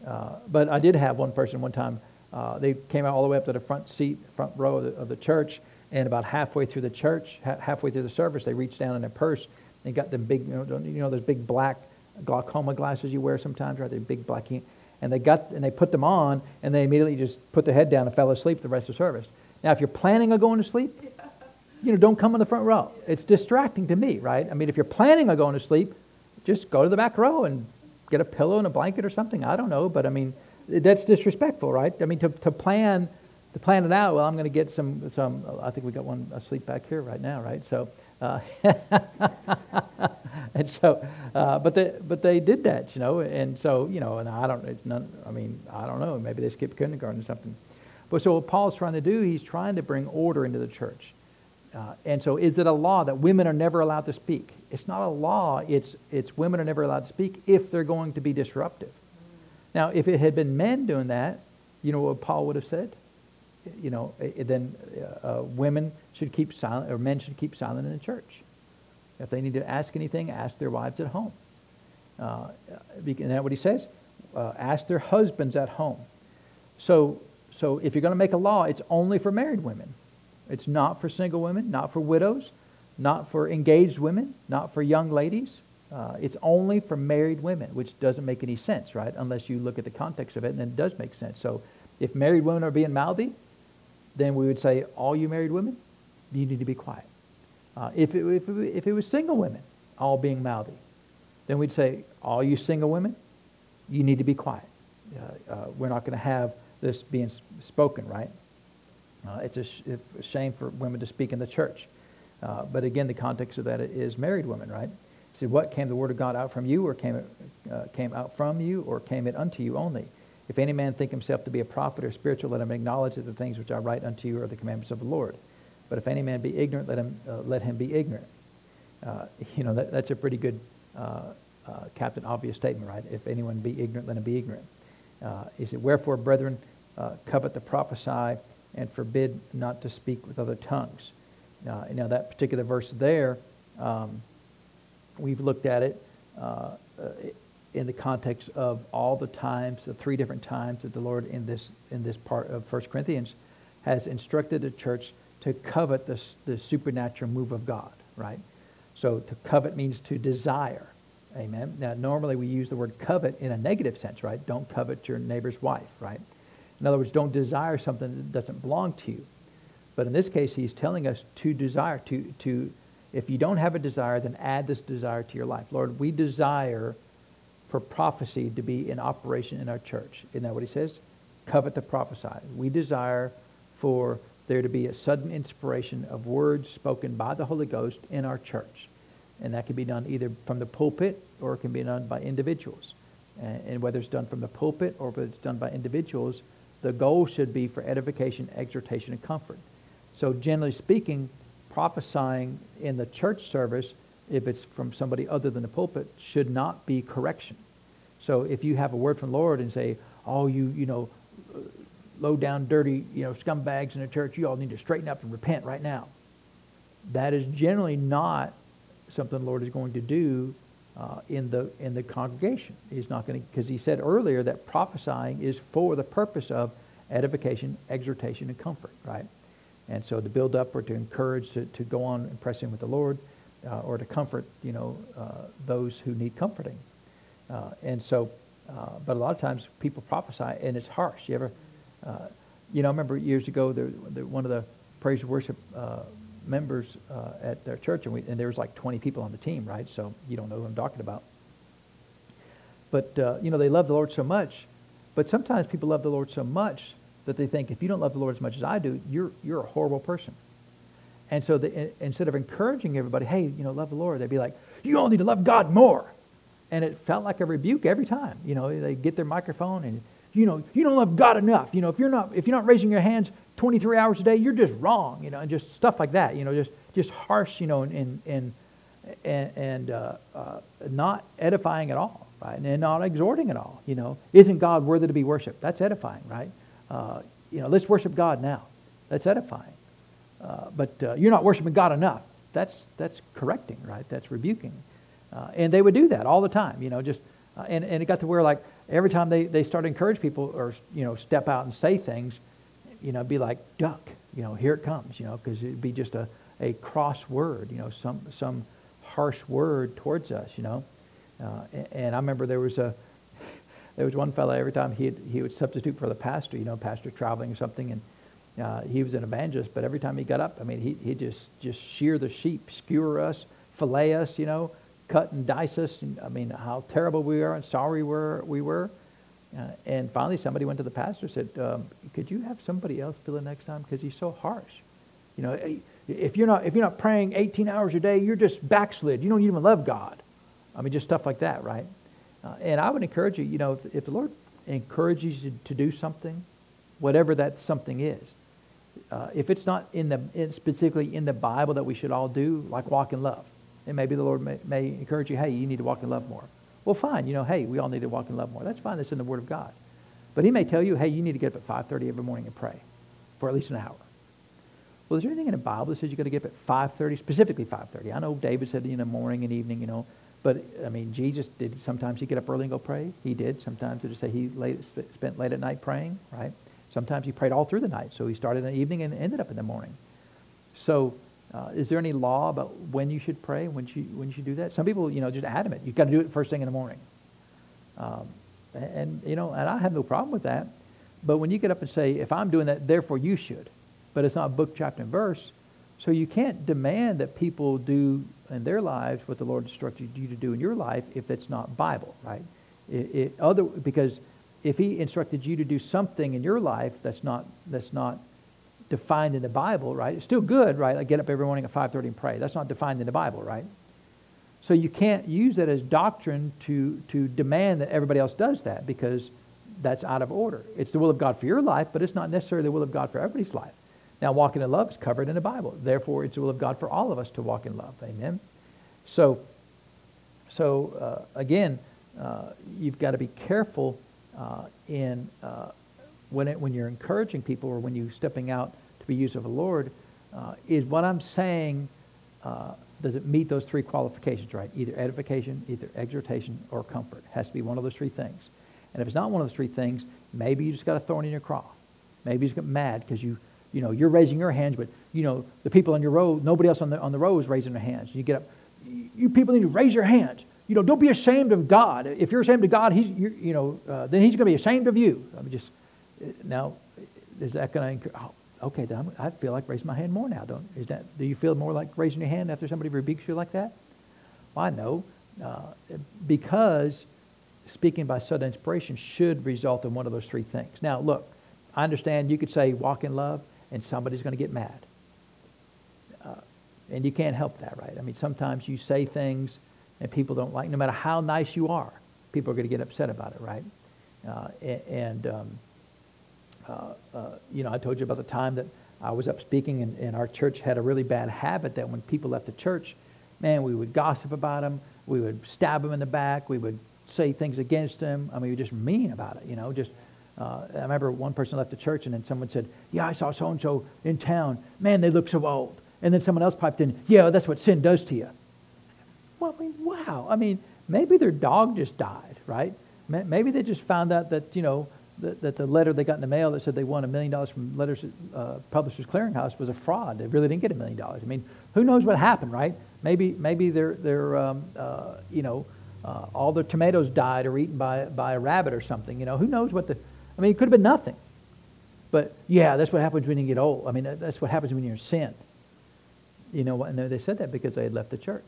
A: uh, but I did have one person one time. Uh, they came out all the way up to the front seat, front row of the, of the church, and about halfway through the church, ha- halfway through the service, they reached down in their purse and got them big, you know, you know those big black glaucoma glasses you wear sometimes, right? They're big black and they got and they put them on and they immediately just put their head down and fell asleep the rest of the service. Now, if you're planning on going to sleep, you know, don't come in the front row. It's distracting to me, right? I mean, if you're planning on going to sleep, just go to the back row and get a pillow and a blanket or something. I don't know, but I mean, that's disrespectful, right? I mean, to, to plan to plan it out. Well, I'm going to get some some. I think we got one asleep back here right now, right? So. Uh, [laughs] [laughs] and so, uh, but they but they did that, you know, and so you know, and I don't, it's none. I mean, I don't know. Maybe they skipped kindergarten or something. But so what Paul's trying to do, he's trying to bring order into the church. Uh, and so, is it a law that women are never allowed to speak? It's not a law. It's it's women are never allowed to speak if they're going to be disruptive. Now, if it had been men doing that, you know what Paul would have said? You know, then uh, uh, women should keep silent, or men should keep silent in the church. If they need to ask anything, ask their wives at home. Uh, isn't that what he says? Uh, ask their husbands at home. So, so if you're going to make a law, it's only for married women. It's not for single women, not for widows, not for engaged women, not for young ladies. Uh, it's only for married women, which doesn't make any sense, right? Unless you look at the context of it, and then it does make sense. So if married women are being mouthy, then we would say, all you married women, you need to be quiet. Uh, if, it, if, it, if it was single women all being mouthy, then we'd say, all you single women, you need to be quiet. Uh, uh, we're not going to have this being spoken, right? Uh, it's a, sh- a, shame for women to speak in the church. Uh, but again, the context of that is married women, right? See, what came the word of God out from you, or came it uh, came out from you, or came it unto you only? If any man think himself to be a prophet or spiritual, let him acknowledge that the things which I write unto you are the commandments of the Lord. But if any man be ignorant, let him, uh, let him be ignorant. Uh, you know, that, that's a pretty good uh, uh, Captain Obvious statement, right? If anyone be ignorant, let him be ignorant. Uh, he said, Wherefore, brethren, covet to prophesy and forbid not to speak with other tongues. Now, now that particular verse there, um, we've looked at it in the context of all the times, the three different times that the Lord in this in this part of 1 Corinthians has instructed the church to covet the, the supernatural move of God, right? So to covet means to desire. Amen. Now, normally we use the word covet in a negative sense, right? Don't covet your neighbor's wife, right? In other words, don't desire something that doesn't belong to you. But in this case, he's telling us to desire, to, to if you don't have a desire, then add this desire to your life. Lord, we desire for prophecy to be in operation in our church. Isn't that what he says? Covet to prophesy. We desire for there to be a sudden inspiration of words spoken by the Holy Ghost in our church. And that can be done either from the pulpit or it can be done by individuals. And whether it's done from the pulpit or whether it's done by individuals, the goal should be for edification, exhortation, and comfort. So generally speaking, prophesying in the church service, if it's from somebody other than the pulpit, should not be correction. So if you have a word from the Lord and say, oh, you, you know, low down, dirty, you know, scumbags in the church, you all need to straighten up and repent right now. That is generally not something the Lord is going to do uh, in the in the congregation. He's not going to because he said earlier that prophesying is for the purpose of edification, exhortation, and comfort, right? And so to build up or to encourage to, to go on and press in with the Lord, uh, or to comfort, you know, uh, those who need comforting. Uh, and so, uh, but a lot of times people prophesy and it's harsh. You ever, uh, you know, I remember years ago, there, there, one of the praise and worship members uh, at their church, and, we, and there was like 20 people on the team, right? So you don't know who I'm talking about. But, uh, you know, they love the Lord so much. But sometimes people love the Lord so much that they think, if you don't love the Lord as much as I do, you're, you're a horrible person. And so they, instead of encouraging everybody, hey, you know, love the Lord, they'd be like, you all need to love God more. And it felt like a rebuke every time. You know, they get their microphone and, you know, you don't love God enough. You know, if you're not, if you're not raising your hands 23 hours a day, you're just wrong, you know, and just stuff like that, you know, just, just harsh, you know, and, and, and, and uh, uh, not edifying at all, right? And not exhorting at all, you know. Isn't God worthy to be worshiped? That's edifying, right? Uh, you know, let's worship God now. That's edifying. Uh, but uh, you're not worshiping God enough. That's, that's correcting, right? That's rebuking. Uh, and they would do that all the time, you know, just, and, and it got to where like every time they, they start to encourage people or, you know, step out and say things, you know, be like duck, you know, here it comes, you know, because it'd be just a, a cross word, you know, some, some harsh word towards us, you know. Uh, and, and I remember there was a, [laughs] there was one fellow every time he he would substitute for the pastor, you know, pastor traveling or something, and uh, he was an evangelist. But every time he got up, I mean, he he just just shear the sheep, skewer us, fillet us, you know, cut and dice us. And, I mean, how terrible we are and sorry we were we were. Uh, and finally, somebody went to the pastor and said, um, "Could you have somebody else fill it next time because he's so harsh? You know, if you're not if you're not praying 18 hours a day, you're just backslid. You don't even love God. I mean, just stuff like that, right? Uh, and I would encourage you. You know, if, if the Lord encourages you to do something, whatever that something is, uh, if it's not in the specifically in the Bible that we should all do, like walk in love, and maybe the Lord may, may encourage you. Hey, you need to walk in love more. Well, fine. You know, hey, we all need to walk in love more. That's fine. That's in the Word of God. But he may tell you, hey, you need to get up at 5.30 every morning and pray for at least an hour. Well, is there anything in the Bible that says you got to get up at 5.30, specifically 5.30? I know David said in the morning and evening, you know. But, I mean, Jesus, did sometimes he get up early and go pray? He did. Sometimes it just say he late, spent late at night praying, right? Sometimes he prayed all through the night. So he started in the evening and ended up in the morning. So uh, is there any law about when you should pray, when you, when you should do that? Some people, you know, just adamant. You've got to do it first thing in the morning. Um, and, you know, and I have no problem with that. But when you get up and say, if I'm doing that, therefore you should. But it's not book, chapter, and verse. So you can't demand that people do in their lives what the Lord instructed you to do in your life if it's not Bible, right? It, it, other, because if he instructed you to do something in your life that's not, that's not defined in the Bible, right? It's still good, right? Like get up every morning at 5.30 and pray. That's not defined in the Bible, right? So you can't use that as doctrine to, to demand that everybody else does that because that's out of order. It's the will of God for your life, but it's not necessarily the will of God for everybody's life. Now, walking in love is covered in the Bible. Therefore, it's the will of God for all of us to walk in love. Amen? So, so uh, again, uh, you've got to be careful uh, in uh, when, it, when you're encouraging people or when you're stepping out to be used of the Lord, uh, is what I'm saying, uh, does it meet those three qualifications, right? Either edification, either exhortation, or comfort. It has to be one of those three things. And if it's not one of those three things, maybe you just got a thorn in your craw. Maybe you just get mad because you, you know, you're raising your hands, but, you know, the people on your row, nobody else on the, on the row is raising their hands. You get up, you people need to raise your hands. You know, don't be ashamed of God. If you're ashamed of God, he's, you know, uh, then he's going to be ashamed of you. I mean, just now, is that going to, oh, okay, then i feel like raising my hand more now. Don't, is that, do you feel more like raising your hand after somebody rebukes you like that? Well, I know. Uh, because speaking by sudden inspiration should result in one of those three things. Now, look, I understand you could say walk in love and somebody's going to get mad. Uh, and you can't help that, right? I mean, sometimes you say things and people don't like, no matter how nice you are, people are going to get upset about it, right? Uh, and, um, you know, I told you about the time that I was up speaking, and, and our church had a really bad habit that when people left the church, man, we would gossip about them, we would stab them in the back, we would say things against them. I mean, we just mean about it, you know, just. Uh, I remember one person left the church and then someone said, Yeah, I saw so and so in town. Man, they look so old. And then someone else piped in, Yeah, that's what sin does to you. Well, I mean, wow. I mean, maybe their dog just died, right? Maybe they just found out that, you know, that, that the letter they got in the mail that said they won a million dollars from Letters uh, Publishers Clearinghouse was a fraud. They really didn't get a million dollars. I mean, who knows what happened, right? Maybe maybe they're they're um, uh, you know uh, all the tomatoes died or eaten by by a rabbit or something. You know, who knows what the I mean, it could have been nothing. But yeah, that's what happens when you get old. I mean, that's what happens when you're in sin. You know, and they said that because they had left the church.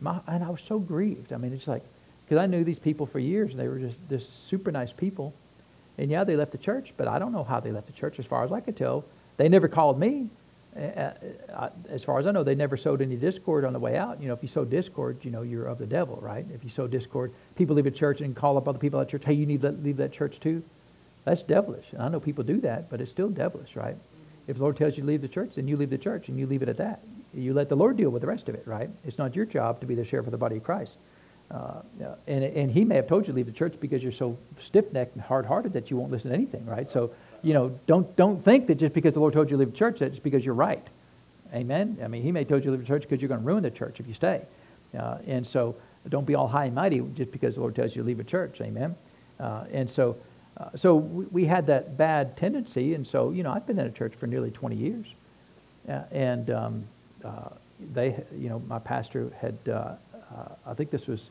A: My, and I was so grieved. I mean, it's like because I knew these people for years, and they were just just super nice people and yeah, they left the church, but I don't know how they left the church as far as I could tell. They never called me. As far as I know, they never sowed any discord on the way out. You know, if you sow discord, you know, you're of the devil, right? If you sow discord, people leave a church and call up other people at church, hey, you need to leave that church too. That's devilish. And I know people do that, but it's still devilish, right? If the Lord tells you to leave the church, then you leave the church and you leave it at that. You let the Lord deal with the rest of it, right? It's not your job to be the sheriff of the body of Christ. Uh, and, and he may have told you to leave the church because you're so stiff-necked and hard-hearted that you won't listen to anything, right? So, you know, don't, don't think that just because the Lord told you to leave the church, that's because you're right. Amen? I mean, he may have told you to leave the church because you're going to ruin the church if you stay. Uh, and so don't be all high and mighty just because the Lord tells you to leave a church. Amen? Uh, and so, uh, so we, we, had that bad tendency. And so, you know, I've been in a church for nearly 20 years. Uh, and um, uh, they, you know, my pastor had, I think this was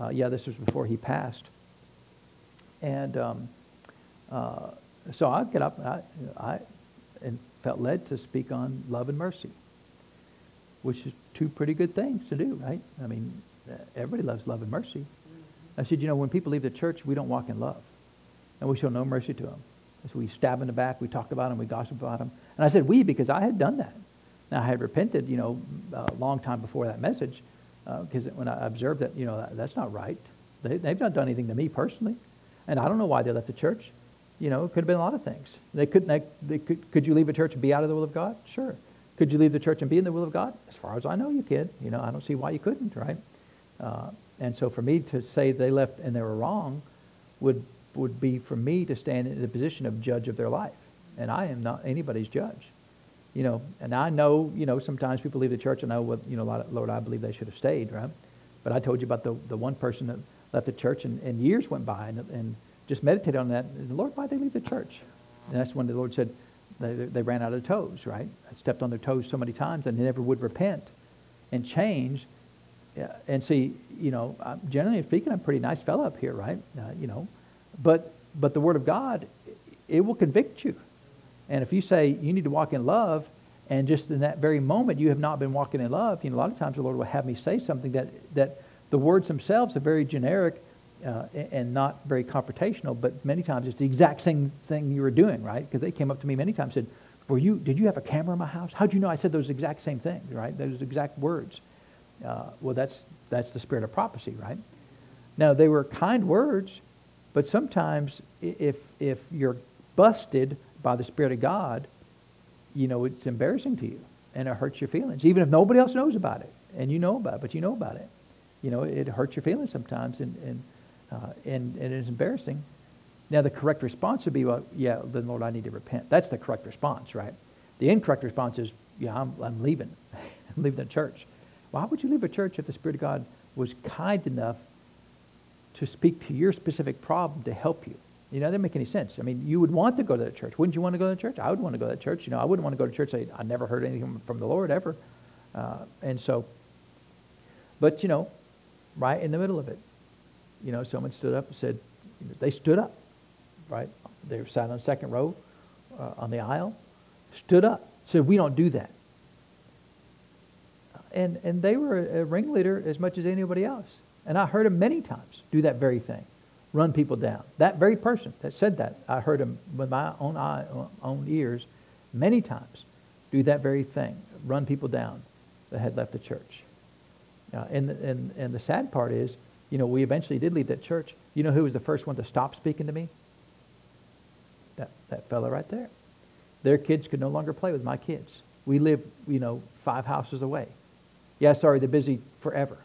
A: uh, yeah, this was before he passed. And um, uh, so I get up, I, I and felt led to speak on love and mercy, which is two pretty good things to do, right? I mean, everybody loves love and mercy. I said, you know, when people leave the church, we don't walk in love, and we show no mercy to them. So we stab in the back, we talk about them, we gossip about them. And I said we because I had done that. Now I had repented, you know, a long time before that message, because uh, when I observed that, you know, that, that's not right. They, they've not done anything to me personally. And I don't know why they left the church. You know, it could have been a lot of things. They couldn't, they, they could, could you leave a church and be out of the will of God? Sure. Could you leave the church and be in the will of God? As far as I know, you could. You know, I don't see why you couldn't, right? Uh, and so for me to say they left and they were wrong would, would be for me to stand in the position of judge of their life. And I am not anybody's judge you know, and I know, you know, sometimes people leave the church and I know what, you know, Lord, I believe they should have stayed, right? But I told you about the, the one person that left the church and, and years went by and, and just meditated on that. And, Lord, why'd they leave the church? And that's when the Lord said they, they ran out of toes, right? I stepped on their toes so many times and they never would repent and change. And see, you know, generally speaking, I'm a pretty nice fellow up here, right? Uh, you know, but, but the Word of God, it will convict you. And if you say you need to walk in love, and just in that very moment you have not been walking in love, you know, a lot of times the Lord will have me say something that, that the words themselves are very generic uh, and not very confrontational, but many times it's the exact same thing you were doing, right? Because they came up to me many times and said, were you, did you have a camera in my house? How'd you know I said those exact same things, right? Those exact words. Uh, well, that's, that's the spirit of prophecy, right? Now, they were kind words, but sometimes if, if you're busted by the Spirit of God, you know, it's embarrassing to you and it hurts your feelings, even if nobody else knows about it and you know about it, but you know about it. You know, it hurts your feelings sometimes and, and, uh, and, and it's embarrassing. Now, the correct response would be, well, yeah, then Lord, I need to repent. That's the correct response, right? The incorrect response is, yeah, I'm, I'm leaving. [laughs] I'm leaving the church. Why would you leave a church if the Spirit of God was kind enough to speak to your specific problem to help you? You know, that doesn't make any sense. I mean, you would want to go to that church. Wouldn't you want to go to the church? I would want to go to that church. You know, I wouldn't want to go to church say, I never heard anything from the Lord ever. Uh, and so, but, you know, right in the middle of it, you know, someone stood up and said, they stood up, right? They were sat on the second row uh, on the aisle, stood up, said, we don't do that. And, and they were a ringleader as much as anybody else. And I heard them many times do that very thing run people down. That very person that said that, I heard him with my own eye, own ears, many times do that very thing, run people down that had left the church. Uh, and, and, and the sad part is, you know, we eventually did leave that church. You know who was the first one to stop speaking to me? That, that fella right there. Their kids could no longer play with my kids. We live, you know, five houses away. Yeah, sorry, they're busy forever.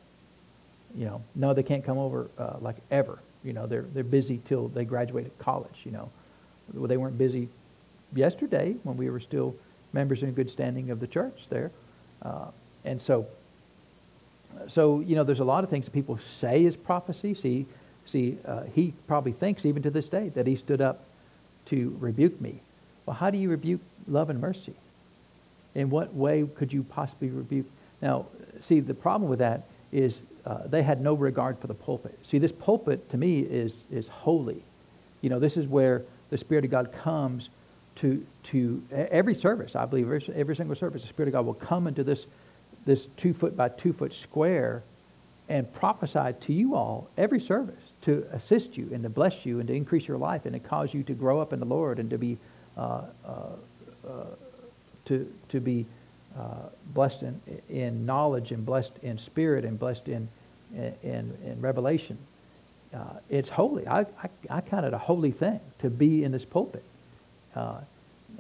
A: You know, no, they can't come over uh, like ever. You know, they're, they're busy till they graduate college, you know. Well, they weren't busy yesterday when we were still members in good standing of the church there. Uh, and so, so, you know, there's a lot of things that people say is prophecy. See, see, uh, he probably thinks even to this day that he stood up to rebuke me. Well, how do you rebuke love and mercy? In what way could you possibly rebuke? Now, see, the problem with that is uh, they had no regard for the pulpit. See, this pulpit to me is, is holy. You know, this is where the Spirit of God comes to, to every service, I believe, every, every single service, the Spirit of God will come into this, this two foot by two foot square and prophesy to you all every service to assist you and to bless you and to increase your life and to cause you to grow up in the Lord and to be, uh, uh, uh, to, to be uh, blessed in, in knowledge and blessed in spirit and blessed in, in, in revelation. Uh, it's holy. I, I, I, count it a holy thing to be in this pulpit. Uh,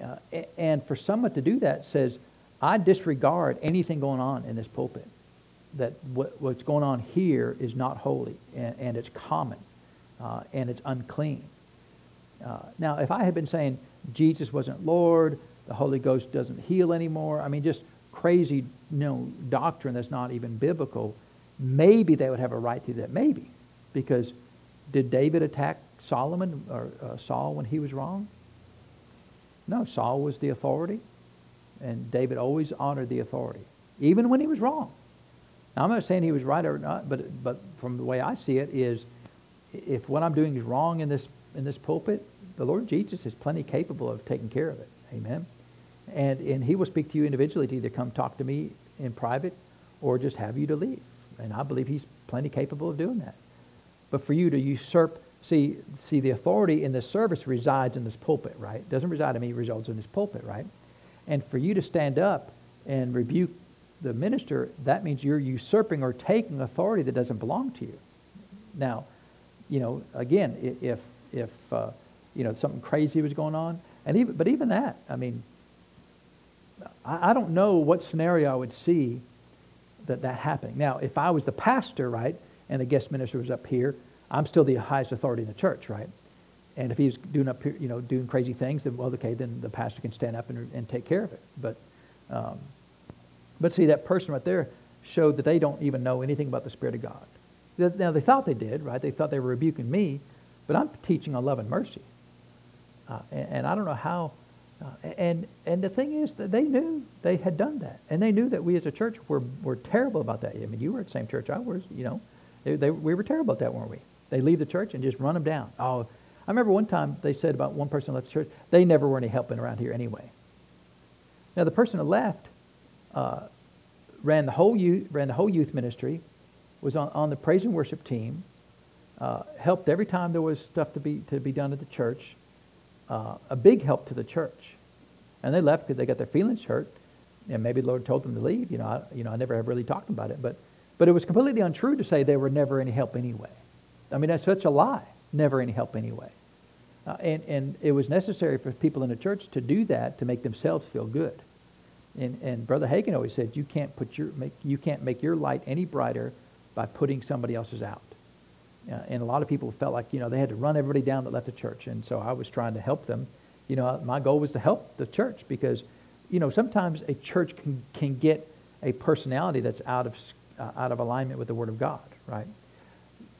A: uh, and for someone to do that says, I disregard anything going on in this pulpit. That what, what's going on here is not holy and, and it's common uh, and it's unclean. Uh, now, if I had been saying Jesus wasn't Lord, the Holy Ghost doesn't heal anymore, I mean, just crazy you know, doctrine that's not even biblical, maybe they would have a right to that. Maybe. Because did David attack Solomon or uh, Saul when he was wrong? No, Saul was the authority, and David always honored the authority, even when he was wrong. Now, I'm not saying he was right or not, but, but from the way I see it is if what I'm doing is wrong in this, in this pulpit, the Lord Jesus is plenty capable of taking care of it. Amen. And, and he will speak to you individually to either come talk to me in private or just have you to leave. And I believe he's plenty capable of doing that. But for you to usurp, see, see the authority in this service resides in this pulpit, right? It doesn't reside in me, it resides in this pulpit, right? And for you to stand up and rebuke the minister, that means you're usurping or taking authority that doesn't belong to you. Now, you know, again, if if uh, you know something crazy was going on, and even but even that, I mean, I, don't know what scenario I would see that that happening. Now, if I was the pastor, right, and the guest minister was up here, I'm still the highest authority in the church, right? And if he's doing up here, you know, doing crazy things, then well, okay, then the pastor can stand up and, and take care of it. But, um, but see, that person right there showed that they don't even know anything about the Spirit of God. Now they thought they did, right? They thought they were rebuking me, but I'm teaching on love and mercy, uh, and, and I don't know how and, and the thing is that they knew they had done that. And they knew that we as a church were, were terrible about that. I mean, you were at the same church I was, you know. They, they, we were terrible at that, weren't we? They leave the church and just run them down. Oh, I remember one time they said about one person left the church, they never were any helping around here anyway. Now, the person that left uh, ran, the whole youth, ran the whole youth ministry, was on, on the praise and worship team, uh, helped every time there was stuff to be, to be done at the church, uh, a big help to the church. And they left because they got their feelings hurt, and maybe the Lord told them to leave. You know, I, you know, I never have really talked about it, but but it was completely untrue to say they were never any help anyway. I mean, that's such a lie. Never any help anyway. Uh, and and it was necessary for people in the church to do that to make themselves feel good. And and Brother Hagin always said you can't put your make you can't make your light any brighter by putting somebody else's out. Uh, and a lot of people felt like, you know, they had to run everybody down that left the church. And so I was trying to help them. You know, my goal was to help the church because, you know, sometimes a church can, can get a personality that's out of, uh, out of alignment with the Word of God, right?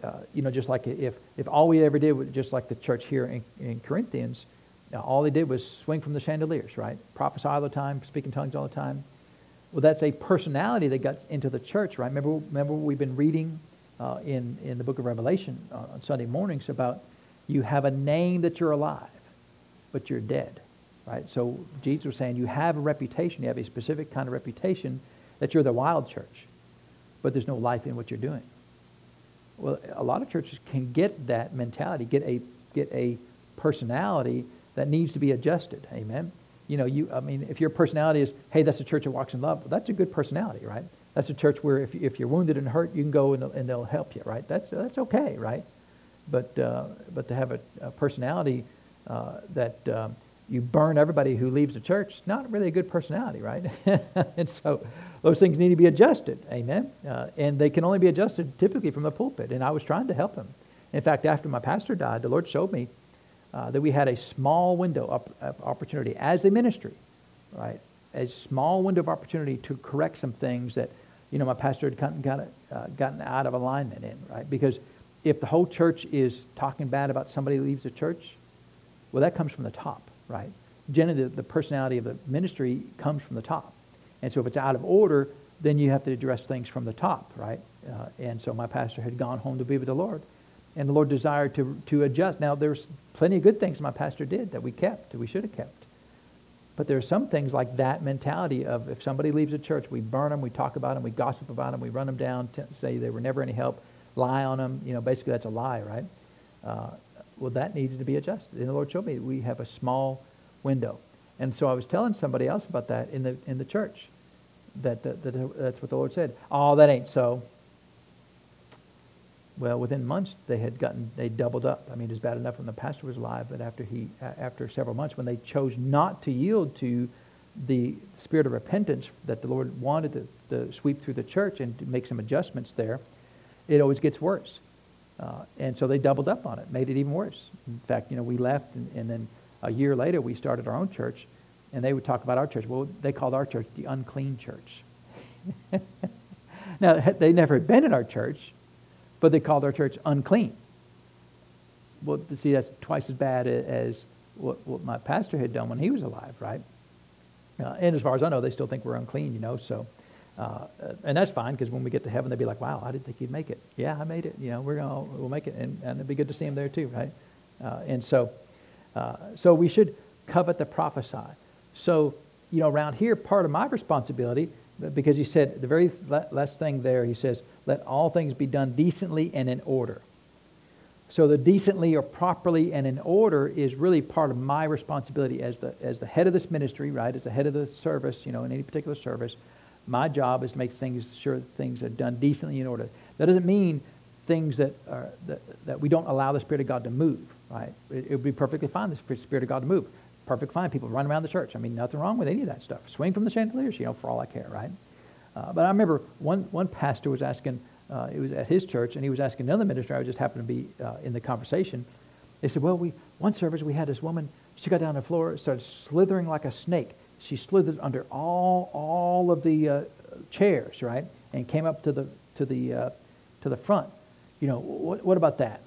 A: Uh, you know, just like if, if all we ever did was just like the church here in, in Corinthians, uh, all they did was swing from the chandeliers, right? Prophesy all the time, speak in tongues all the time. Well, that's a personality that got into the church, right? Remember, remember we've been reading uh, in, in the book of Revelation on Sunday mornings about you have a name that you're alive, but you're dead. Right? So Jesus was saying you have a reputation, you have a specific kind of reputation that you're the wild church, but there's no life in what you're doing. Well, a lot of churches can get that mentality, get a, get a personality that needs to be adjusted. Amen? you know, you, I mean, if your personality is, hey, that's a church that walks in love, well, that's a good personality, right? That's a church where if, if you're wounded and hurt, you can go and, and they'll help you, right? That's, that's okay, right? But, uh, but to have a, a personality uh, that um, you burn everybody who leaves the church, not really a good personality, right? [laughs] and so those things need to be adjusted, amen? Uh, and they can only be adjusted typically from the pulpit. And I was trying to help him. In fact, after my pastor died, the Lord showed me uh, that we had a small window of opportunity as a ministry, right? A small window of opportunity to correct some things that, you know, my pastor had gotten, gotten, uh, gotten out of alignment in, right? Because if the whole church is talking bad about somebody who leaves the church, well, that comes from the top, right? Generally, the, the personality of the ministry comes from the top. And so if it's out of order, then you have to address things from the top, right? Uh, and so my pastor had gone home to be with the Lord. And the Lord desired to, to adjust. Now, there's plenty of good things my pastor did that we kept, that we should have kept. But there are some things like that mentality of if somebody leaves a church, we burn them, we talk about them, we gossip about them, we run them down, say they were never any help, lie on them. You know, basically that's a lie, right? Uh, well, that needed to be adjusted. And the Lord showed me we have a small window. And so I was telling somebody else about that in the, in the church, that, that, that that's what the Lord said. Oh, that ain't so. Well, within months, they had gotten, they doubled up. I mean, it was bad enough when the pastor was alive, but after he, after several months, when they chose not to yield to the spirit of repentance that the Lord wanted to, to sweep through the church and to make some adjustments there, it always gets worse. Uh, and so they doubled up on it, made it even worse. In fact, you know, we left, and, and then a year later, we started our own church, and they would talk about our church. Well, they called our church the unclean church. [laughs] now, they never had been in our church, but they called our church unclean. Well, see, that's twice as bad as what, what my pastor had done when he was alive, right? Uh, and as far as I know, they still think we're unclean, you know, so. Uh, and that's fine because when we get to heaven, they'll be like, "Wow, I didn't think you'd make it." Yeah, I made it. You know, we're gonna we'll make it, and, and it'd be good to see him there too, right? Uh, and so, uh, so we should covet the prophesy. So, you know, around here, part of my responsibility, because he said the very last thing there, he says, let all things be done decently and in order. So the decently or properly and in order is really part of my responsibility as the, as the head of this ministry, right, as the head of the service, you know, in any particular service. My job is to make things sure things are done decently in order. That doesn't mean things that, are, that, that we don't allow the Spirit of God to move, right? It, it would be perfectly fine the Spirit of God to move. Perfect fine. People run around the church. I mean, nothing wrong with any of that stuff. Swing from the chandeliers, you know, for all I care, right? Uh, but I remember one, one pastor was asking, uh, it was at his church, and he was asking another minister, I just happened to be uh, in the conversation. They said, well, we, one service we had this woman, she got down on the floor, started slithering like a snake. She slithered under all, all of the uh, chairs, right, and came up to the, to the, uh, to the front. You know, what, what about that?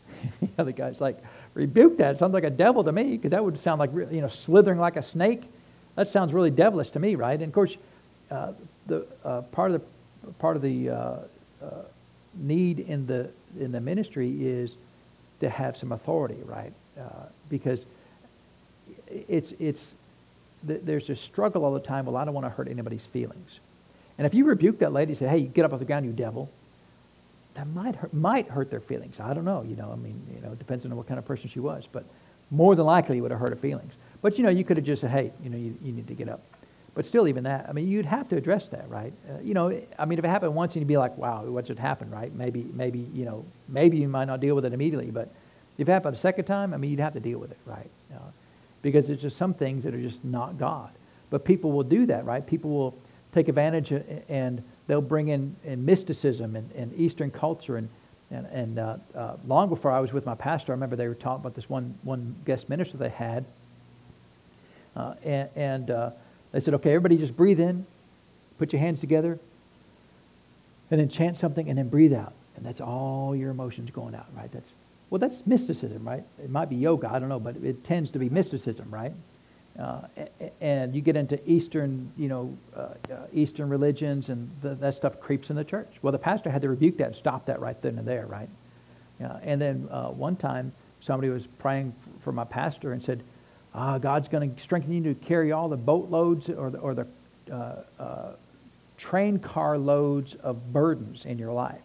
A: [laughs] the other guy's like, rebuke that. It sounds like a devil to me, because that would sound like, you know, slithering like a snake. That sounds really devilish to me, right? And of course, uh, the uh, part of the part of the uh, uh, need in the in the ministry is to have some authority, right? Uh, because it's it's there's a struggle all the time. Well, I don't want to hurt anybody's feelings, and if you rebuke that lady, say, "Hey, get up off the ground, you devil," that might hurt, might hurt their feelings. I don't know. You know, I mean, you know, it depends on what kind of person she was, but more than likely it would have hurt her feelings. But you know, you could have just said, "Hey, you know, you, you need to get up." But still, even that, I mean, you'd have to address that, right? Uh, you know, I mean, if it happened once, you'd be like, wow, what just happened, right? Maybe, maybe, you know, maybe you might not deal with it immediately, but if it happened a second time, I mean, you'd have to deal with it, right? Uh, because there's just some things that are just not God. But people will do that, right? People will take advantage uh, and they'll bring in, in mysticism and, and Eastern culture. And, and, and uh, uh, long before I was with my pastor, I remember they were talking about this one, one guest minister they had. Uh, and, and they said, okay, everybody just breathe in, put your hands together, and then chant something, and then breathe out. And that's all your emotions going out, right? That's well, that's mysticism, right? It might be yoga, I don't know, but it tends to be mysticism, right? Uh, and you get into Eastern, you know, uh, uh, Eastern religions, and the, that stuff creeps in the church. Well, the pastor had to rebuke that and stop that right then and there, right? And then one time, somebody was praying for my pastor and said, uh, God's going to strengthen you to carry all the boatloads or the, or the uh, uh, train car loads of burdens in your life.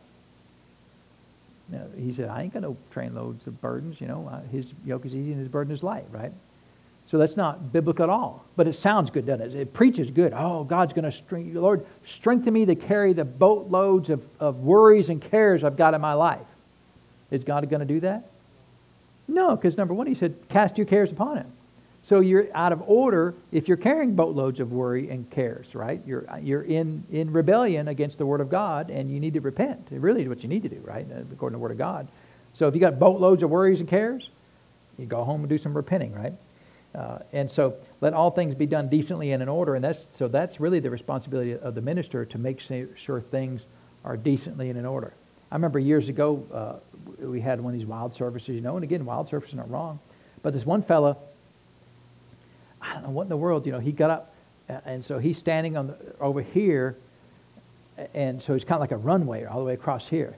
A: Now, he said, I ain't got no train loads of burdens. You know, his yoke is easy and his burden is light, right? So that's not biblical at all. But it sounds good, doesn't it? It preaches good. Oh, God's going to strengthen, you, Lord, strengthen me to carry the boatloads of, of worries and cares I've got in my life. Is God going to do that? No, because number one, he said, cast your cares upon him. So you're out of order if you're carrying boatloads of worry and cares, right? You're, you're in, in rebellion against the Word of God, and you need to repent. It really is what you need to do, right? Uh, according to the Word of God. So if you got boatloads of worries and cares, you go home and do some repenting, right? Uh, and so let all things be done decently and in order. And that's, so that's really the responsibility of the minister to make sure things are decently and in order. I remember years ago, uh, we had one of these wild services, you know, and again, wild services are wrong. But this one fella, I don't know what in the world, you know, he got up, and so he's standing on the, over here, and so he's kind of like a runway all the way across here.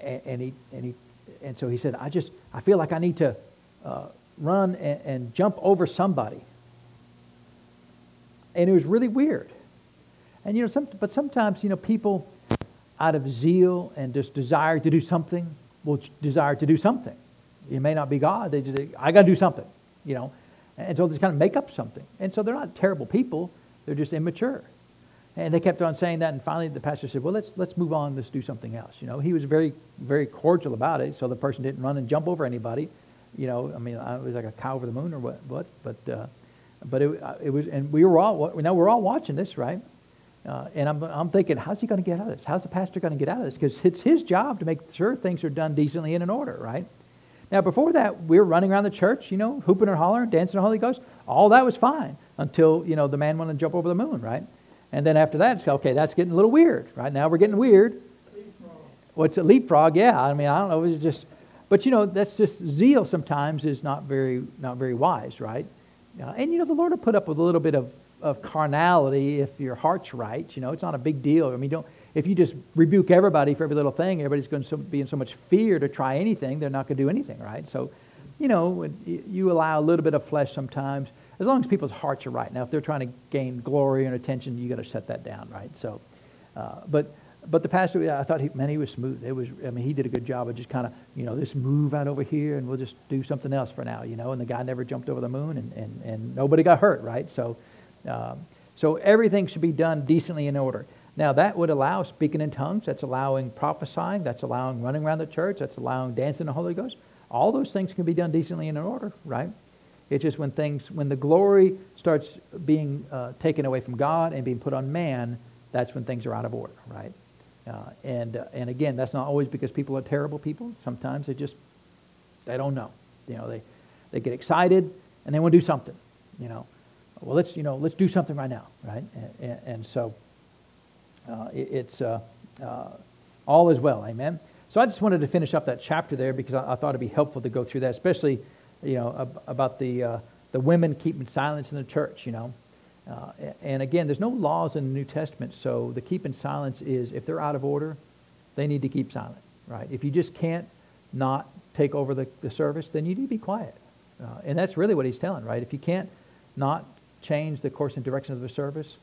A: And, and he, and he, and so he said, I just, I feel like I need to, uh, run and, and jump over somebody. And it was really weird. And you know, some, but sometimes you know people, out of zeal and just desire to do something, will desire to do something. It may not be God. They just I got to do something, you know, and so they just kind of make up something. And so they're not terrible people. They're just immature. And they kept on saying that, and finally the pastor said, "Well, let's let's move on. Let's do something else." You know, he was very very cordial about it, so the person didn't run and jump over anybody you know, I mean, it was like a cow over the moon or what, what but, uh, but it, uh, it was, and we were all, now we're all watching this, right? Uh, and I'm, I'm thinking, how's he going to get out of this? How's the pastor going to get out of this? Because it's his job to make sure things are done decently and in order, right? Now, before that, we were running around the church, you know, hooping and hollering, dancing the Holy Ghost. All that was fine until, you know, the man wanted to jump over the moon, right? And then after that, it's okay, that's getting a little weird, right? Now we're getting weird. What's a leapfrog? Yeah, I mean, I don't know. It was just, but you know, that's just zeal sometimes is not very, not very wise, right? Uh, and you know, the Lord will put up with a little bit of, of carnality if your heart's right. You know, it's not a big deal. I mean, don't, if you just rebuke everybody for every little thing, everybody's going to be in so much fear to try anything, they're not going to do anything, right? So, you know, you allow a little bit of flesh sometimes, as long as people's hearts are right. Now, if they're trying to gain glory and attention, you got to shut that down, right? So, uh, but but the pastor, I thought, he, man, he was smooth. It was, I mean, he did a good job of just kind of, you know, this move out over here, and we'll just do something else for now, you know. And the guy never jumped over the moon, and, and, and nobody got hurt, right? So, um, so everything should be done decently in order. Now that would allow speaking in tongues. That's allowing prophesying. That's allowing running around the church. That's allowing dancing the Holy Ghost. All those things can be done decently in order, right? It's just when things, when the glory starts being uh, taken away from God and being put on man, that's when things are out of order, right? Uh, and, uh, and again, that's not always because people are terrible people. Sometimes they just, they don't know. You know, they, they get excited and they want to do something, you know. Well, let's, you know, let's do something right now, right? And, and so uh, it, it's uh, uh, all is well, amen. So I just wanted to finish up that chapter there because I, I thought it'd be helpful to go through that, especially, you know, ab- about the, uh, the women keeping silence in the church, you know. Uh, and again, there's no laws in the New Testament, so the keeping silence is if they're out of order, they need to keep silent, right? If you just can't not take over the, the service, then you need to be quiet. Uh, and that's really what he's telling, right? If you can't not change the course and direction of the service,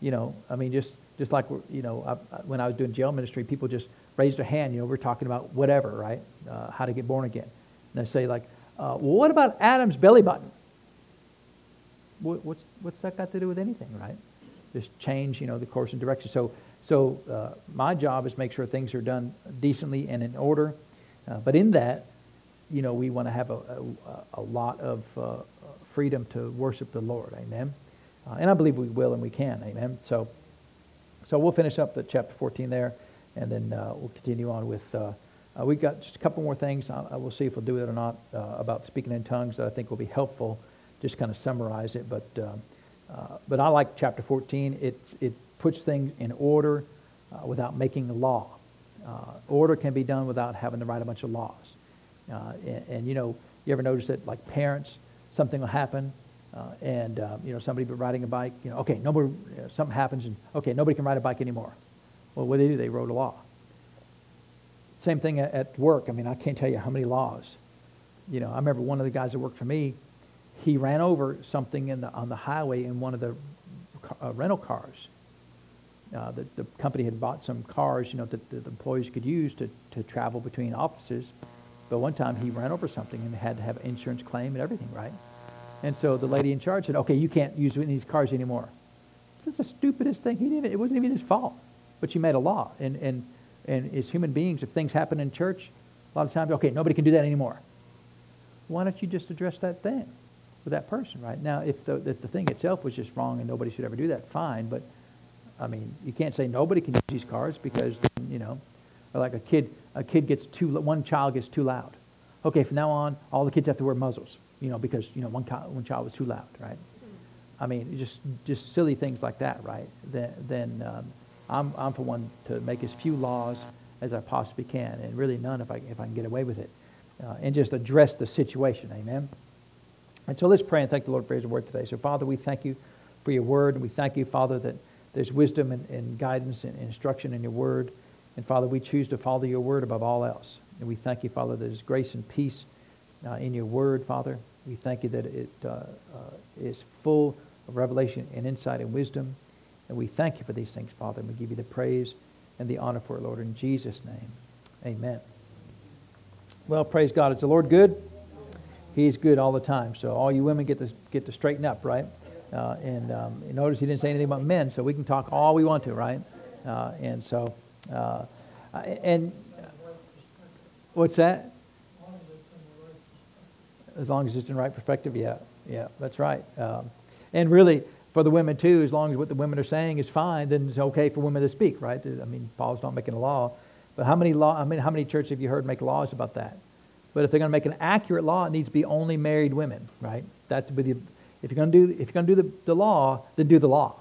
A: you know, I mean, just just like you know, I, when I was doing jail ministry, people just raised their hand. You know, we're talking about whatever, right? Uh, how to get born again, and they say like, uh, well, what about Adam's belly button? What's, what's that got to do with anything, right? Just change, you know, the course and direction. So, so uh, my job is make sure things are done decently and in order. Uh, but in that, you know, we want to have a, a, a lot of uh, freedom to worship the Lord. Amen. Uh, and I believe we will and we can. Amen. So, so we'll finish up the chapter 14 there, and then uh, we'll continue on with. Uh, we've got just a couple more things. I, I will see if we'll do it or not about speaking in tongues that I think will be helpful just kind of summarize it. But, uh, uh, but I like chapter 14. It, it puts things in order uh, without making a law. Uh, order can be done without having to write a bunch of laws. Uh, and, and, you know, you ever notice that, like parents, something will happen, uh, and you know somebody be riding a bike. You know, okay, nobody, you know, something happens, and okay, nobody can ride a bike anymore. Well, what do they do? They wrote a law. Same thing at work. I mean, I can't tell you how many laws. You know, I remember one of the guys that worked for me he ran over something in the, on the highway in one of the uh, rental cars. Uh, the, the company had bought some cars, you know, that, the employees could use to, to travel between offices. But one time he ran over something and had to have an insurance claim and everything, right? And so the lady in charge said, okay, you can't use these cars anymore. Is the stupidest thing. He didn't, it wasn't even his fault. But she made a law. And, and, and as human beings, if things happen in church, a lot of times, okay, nobody can do that anymore. Why don't you just address that thing with that person, right? Now, if the, if the thing itself was just wrong and nobody should ever do that, fine. But, I mean, you can't say nobody can use these cars because, you know, like a kid, a kid gets too, one child gets too loud. Okay, from now on, all the kids have to wear muzzles you know, because, you know, one, one child was too loud, right? I mean, just, just silly things like that, right? Then, then um, I'm, I'm for one to make as few laws as I possibly can, and really none if I, if I can get away with it, uh, and just address the situation, amen? And so let's pray and thank the Lord for his word today. So, Father, we thank you for your word, we thank you, Father, that there's wisdom and, and guidance and instruction in your word. And, Father, we choose to follow your word above all else. And we thank you, Father, that there's grace and peace uh, in your word, Father. We thank you that it uh, uh, is full of revelation and insight and wisdom. And we thank you for these things, Father. And we give you the praise and the honor for it, Lord. In Jesus' name, amen. Well, praise God. Is the Lord good? He's good all the time. So all you women get to, get to straighten up, right? Uh, and um, notice he didn't say anything about men, so we can talk all we want to, right? Uh, and so, uh, and what's that? as long as it's in right perspective, yeah, yeah, that's right. Um, and really, for the women too, as long as what the women are saying is fine, then it's okay for women to speak, right? I mean, Paul's not making a law, but how many law? I mean, how many churches have you heard make laws about that? But if they're going to make an accurate law, it needs to be only married women, right? That's if you're going to do if you're going to do the, the law, then do the law.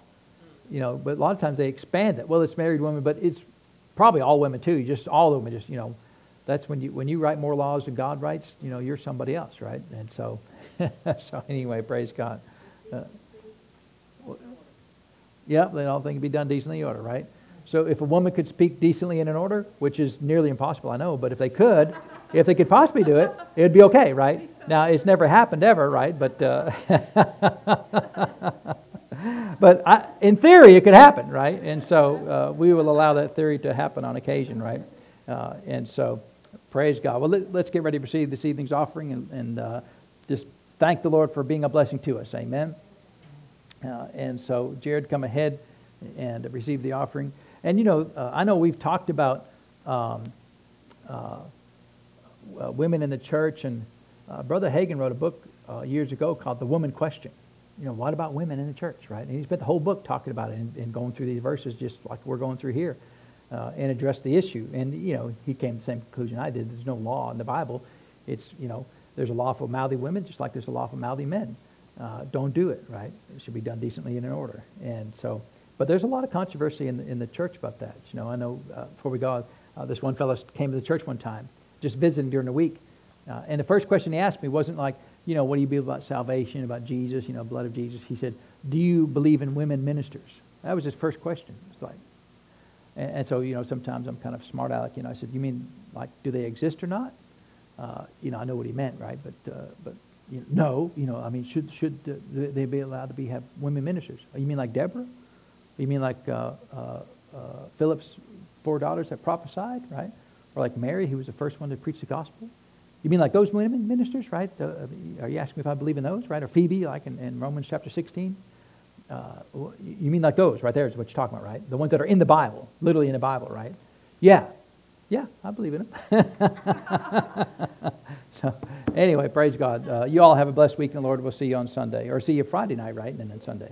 A: You know, but a lot of times they expand it. Well, it's married women, but it's probably all women too. Just all them, just you know, that's when you when you write more laws than God writes, you know, you're somebody else, right? And so, [laughs] so anyway, praise God. Uh, yeah, then all things be done decently in order, right? So if a woman could speak decently in an order, which is nearly impossible, I know, but if they could, if they could possibly do it, it would be okay, right? Now it's never happened ever, right? But uh, [laughs] but I, in theory, it could happen, right? And so uh, we will allow that theory to happen on occasion, right? Uh, and so Praise God. Well, let, us get ready to receive this evening's offering and, and uh, just thank the Lord for being a blessing to us. Amen. Uh, and so, Jared, come ahead and receive the offering. And, you know, uh, I know we've talked about um, uh, women in the church, and uh, Brother Hagin wrote a book uh, years ago called The Woman Question. You know, what about women in the church, right? And he spent the whole book talking about it and, and going through these verses just like we're going through here uh, and address the issue. And, you know, he came to the same conclusion I did. There's no law in the Bible. It's, you know, there's a law for mouthy women just like there's a law for mouthy men. Uh, don't do it, right? It should be done decently and in order. And so, but there's a lot of controversy in the, in the church about that. You know, I know uh, before we go, uh, this one fellow came to the church one time, just visiting during the week. Uh, and the first question he asked me wasn't like, you know, what do you believe about salvation, about Jesus, you know, blood of Jesus? He said, do you believe in women ministers? That was his first question. It's like, and, and, so, you know, sometimes I'm kind of smart aleck. You know, I said, you mean like, do they exist or not? Uh, you know, I know what he meant, right? But, uh, but you know, no, you know, I mean, should should they be allowed to be have women ministers? You mean like Deborah? You mean like uh, uh, uh, Philip's four daughters that prophesied, right? Or like Mary, who was the first one to preach the gospel? You mean like those women ministers, right? are you asking me if I believe in those, right? Or Phoebe, like in, in Romans chapter 16? Uh, you mean like those right there is what you're talking about, right? The ones that are in the Bible, literally in the Bible, right? Yeah. Yeah, I believe in them. [laughs] so, anyway, praise God. Uh, you all have a blessed week the Lord. We'll see you on Sunday, or see you Friday night, right? And then Sunday.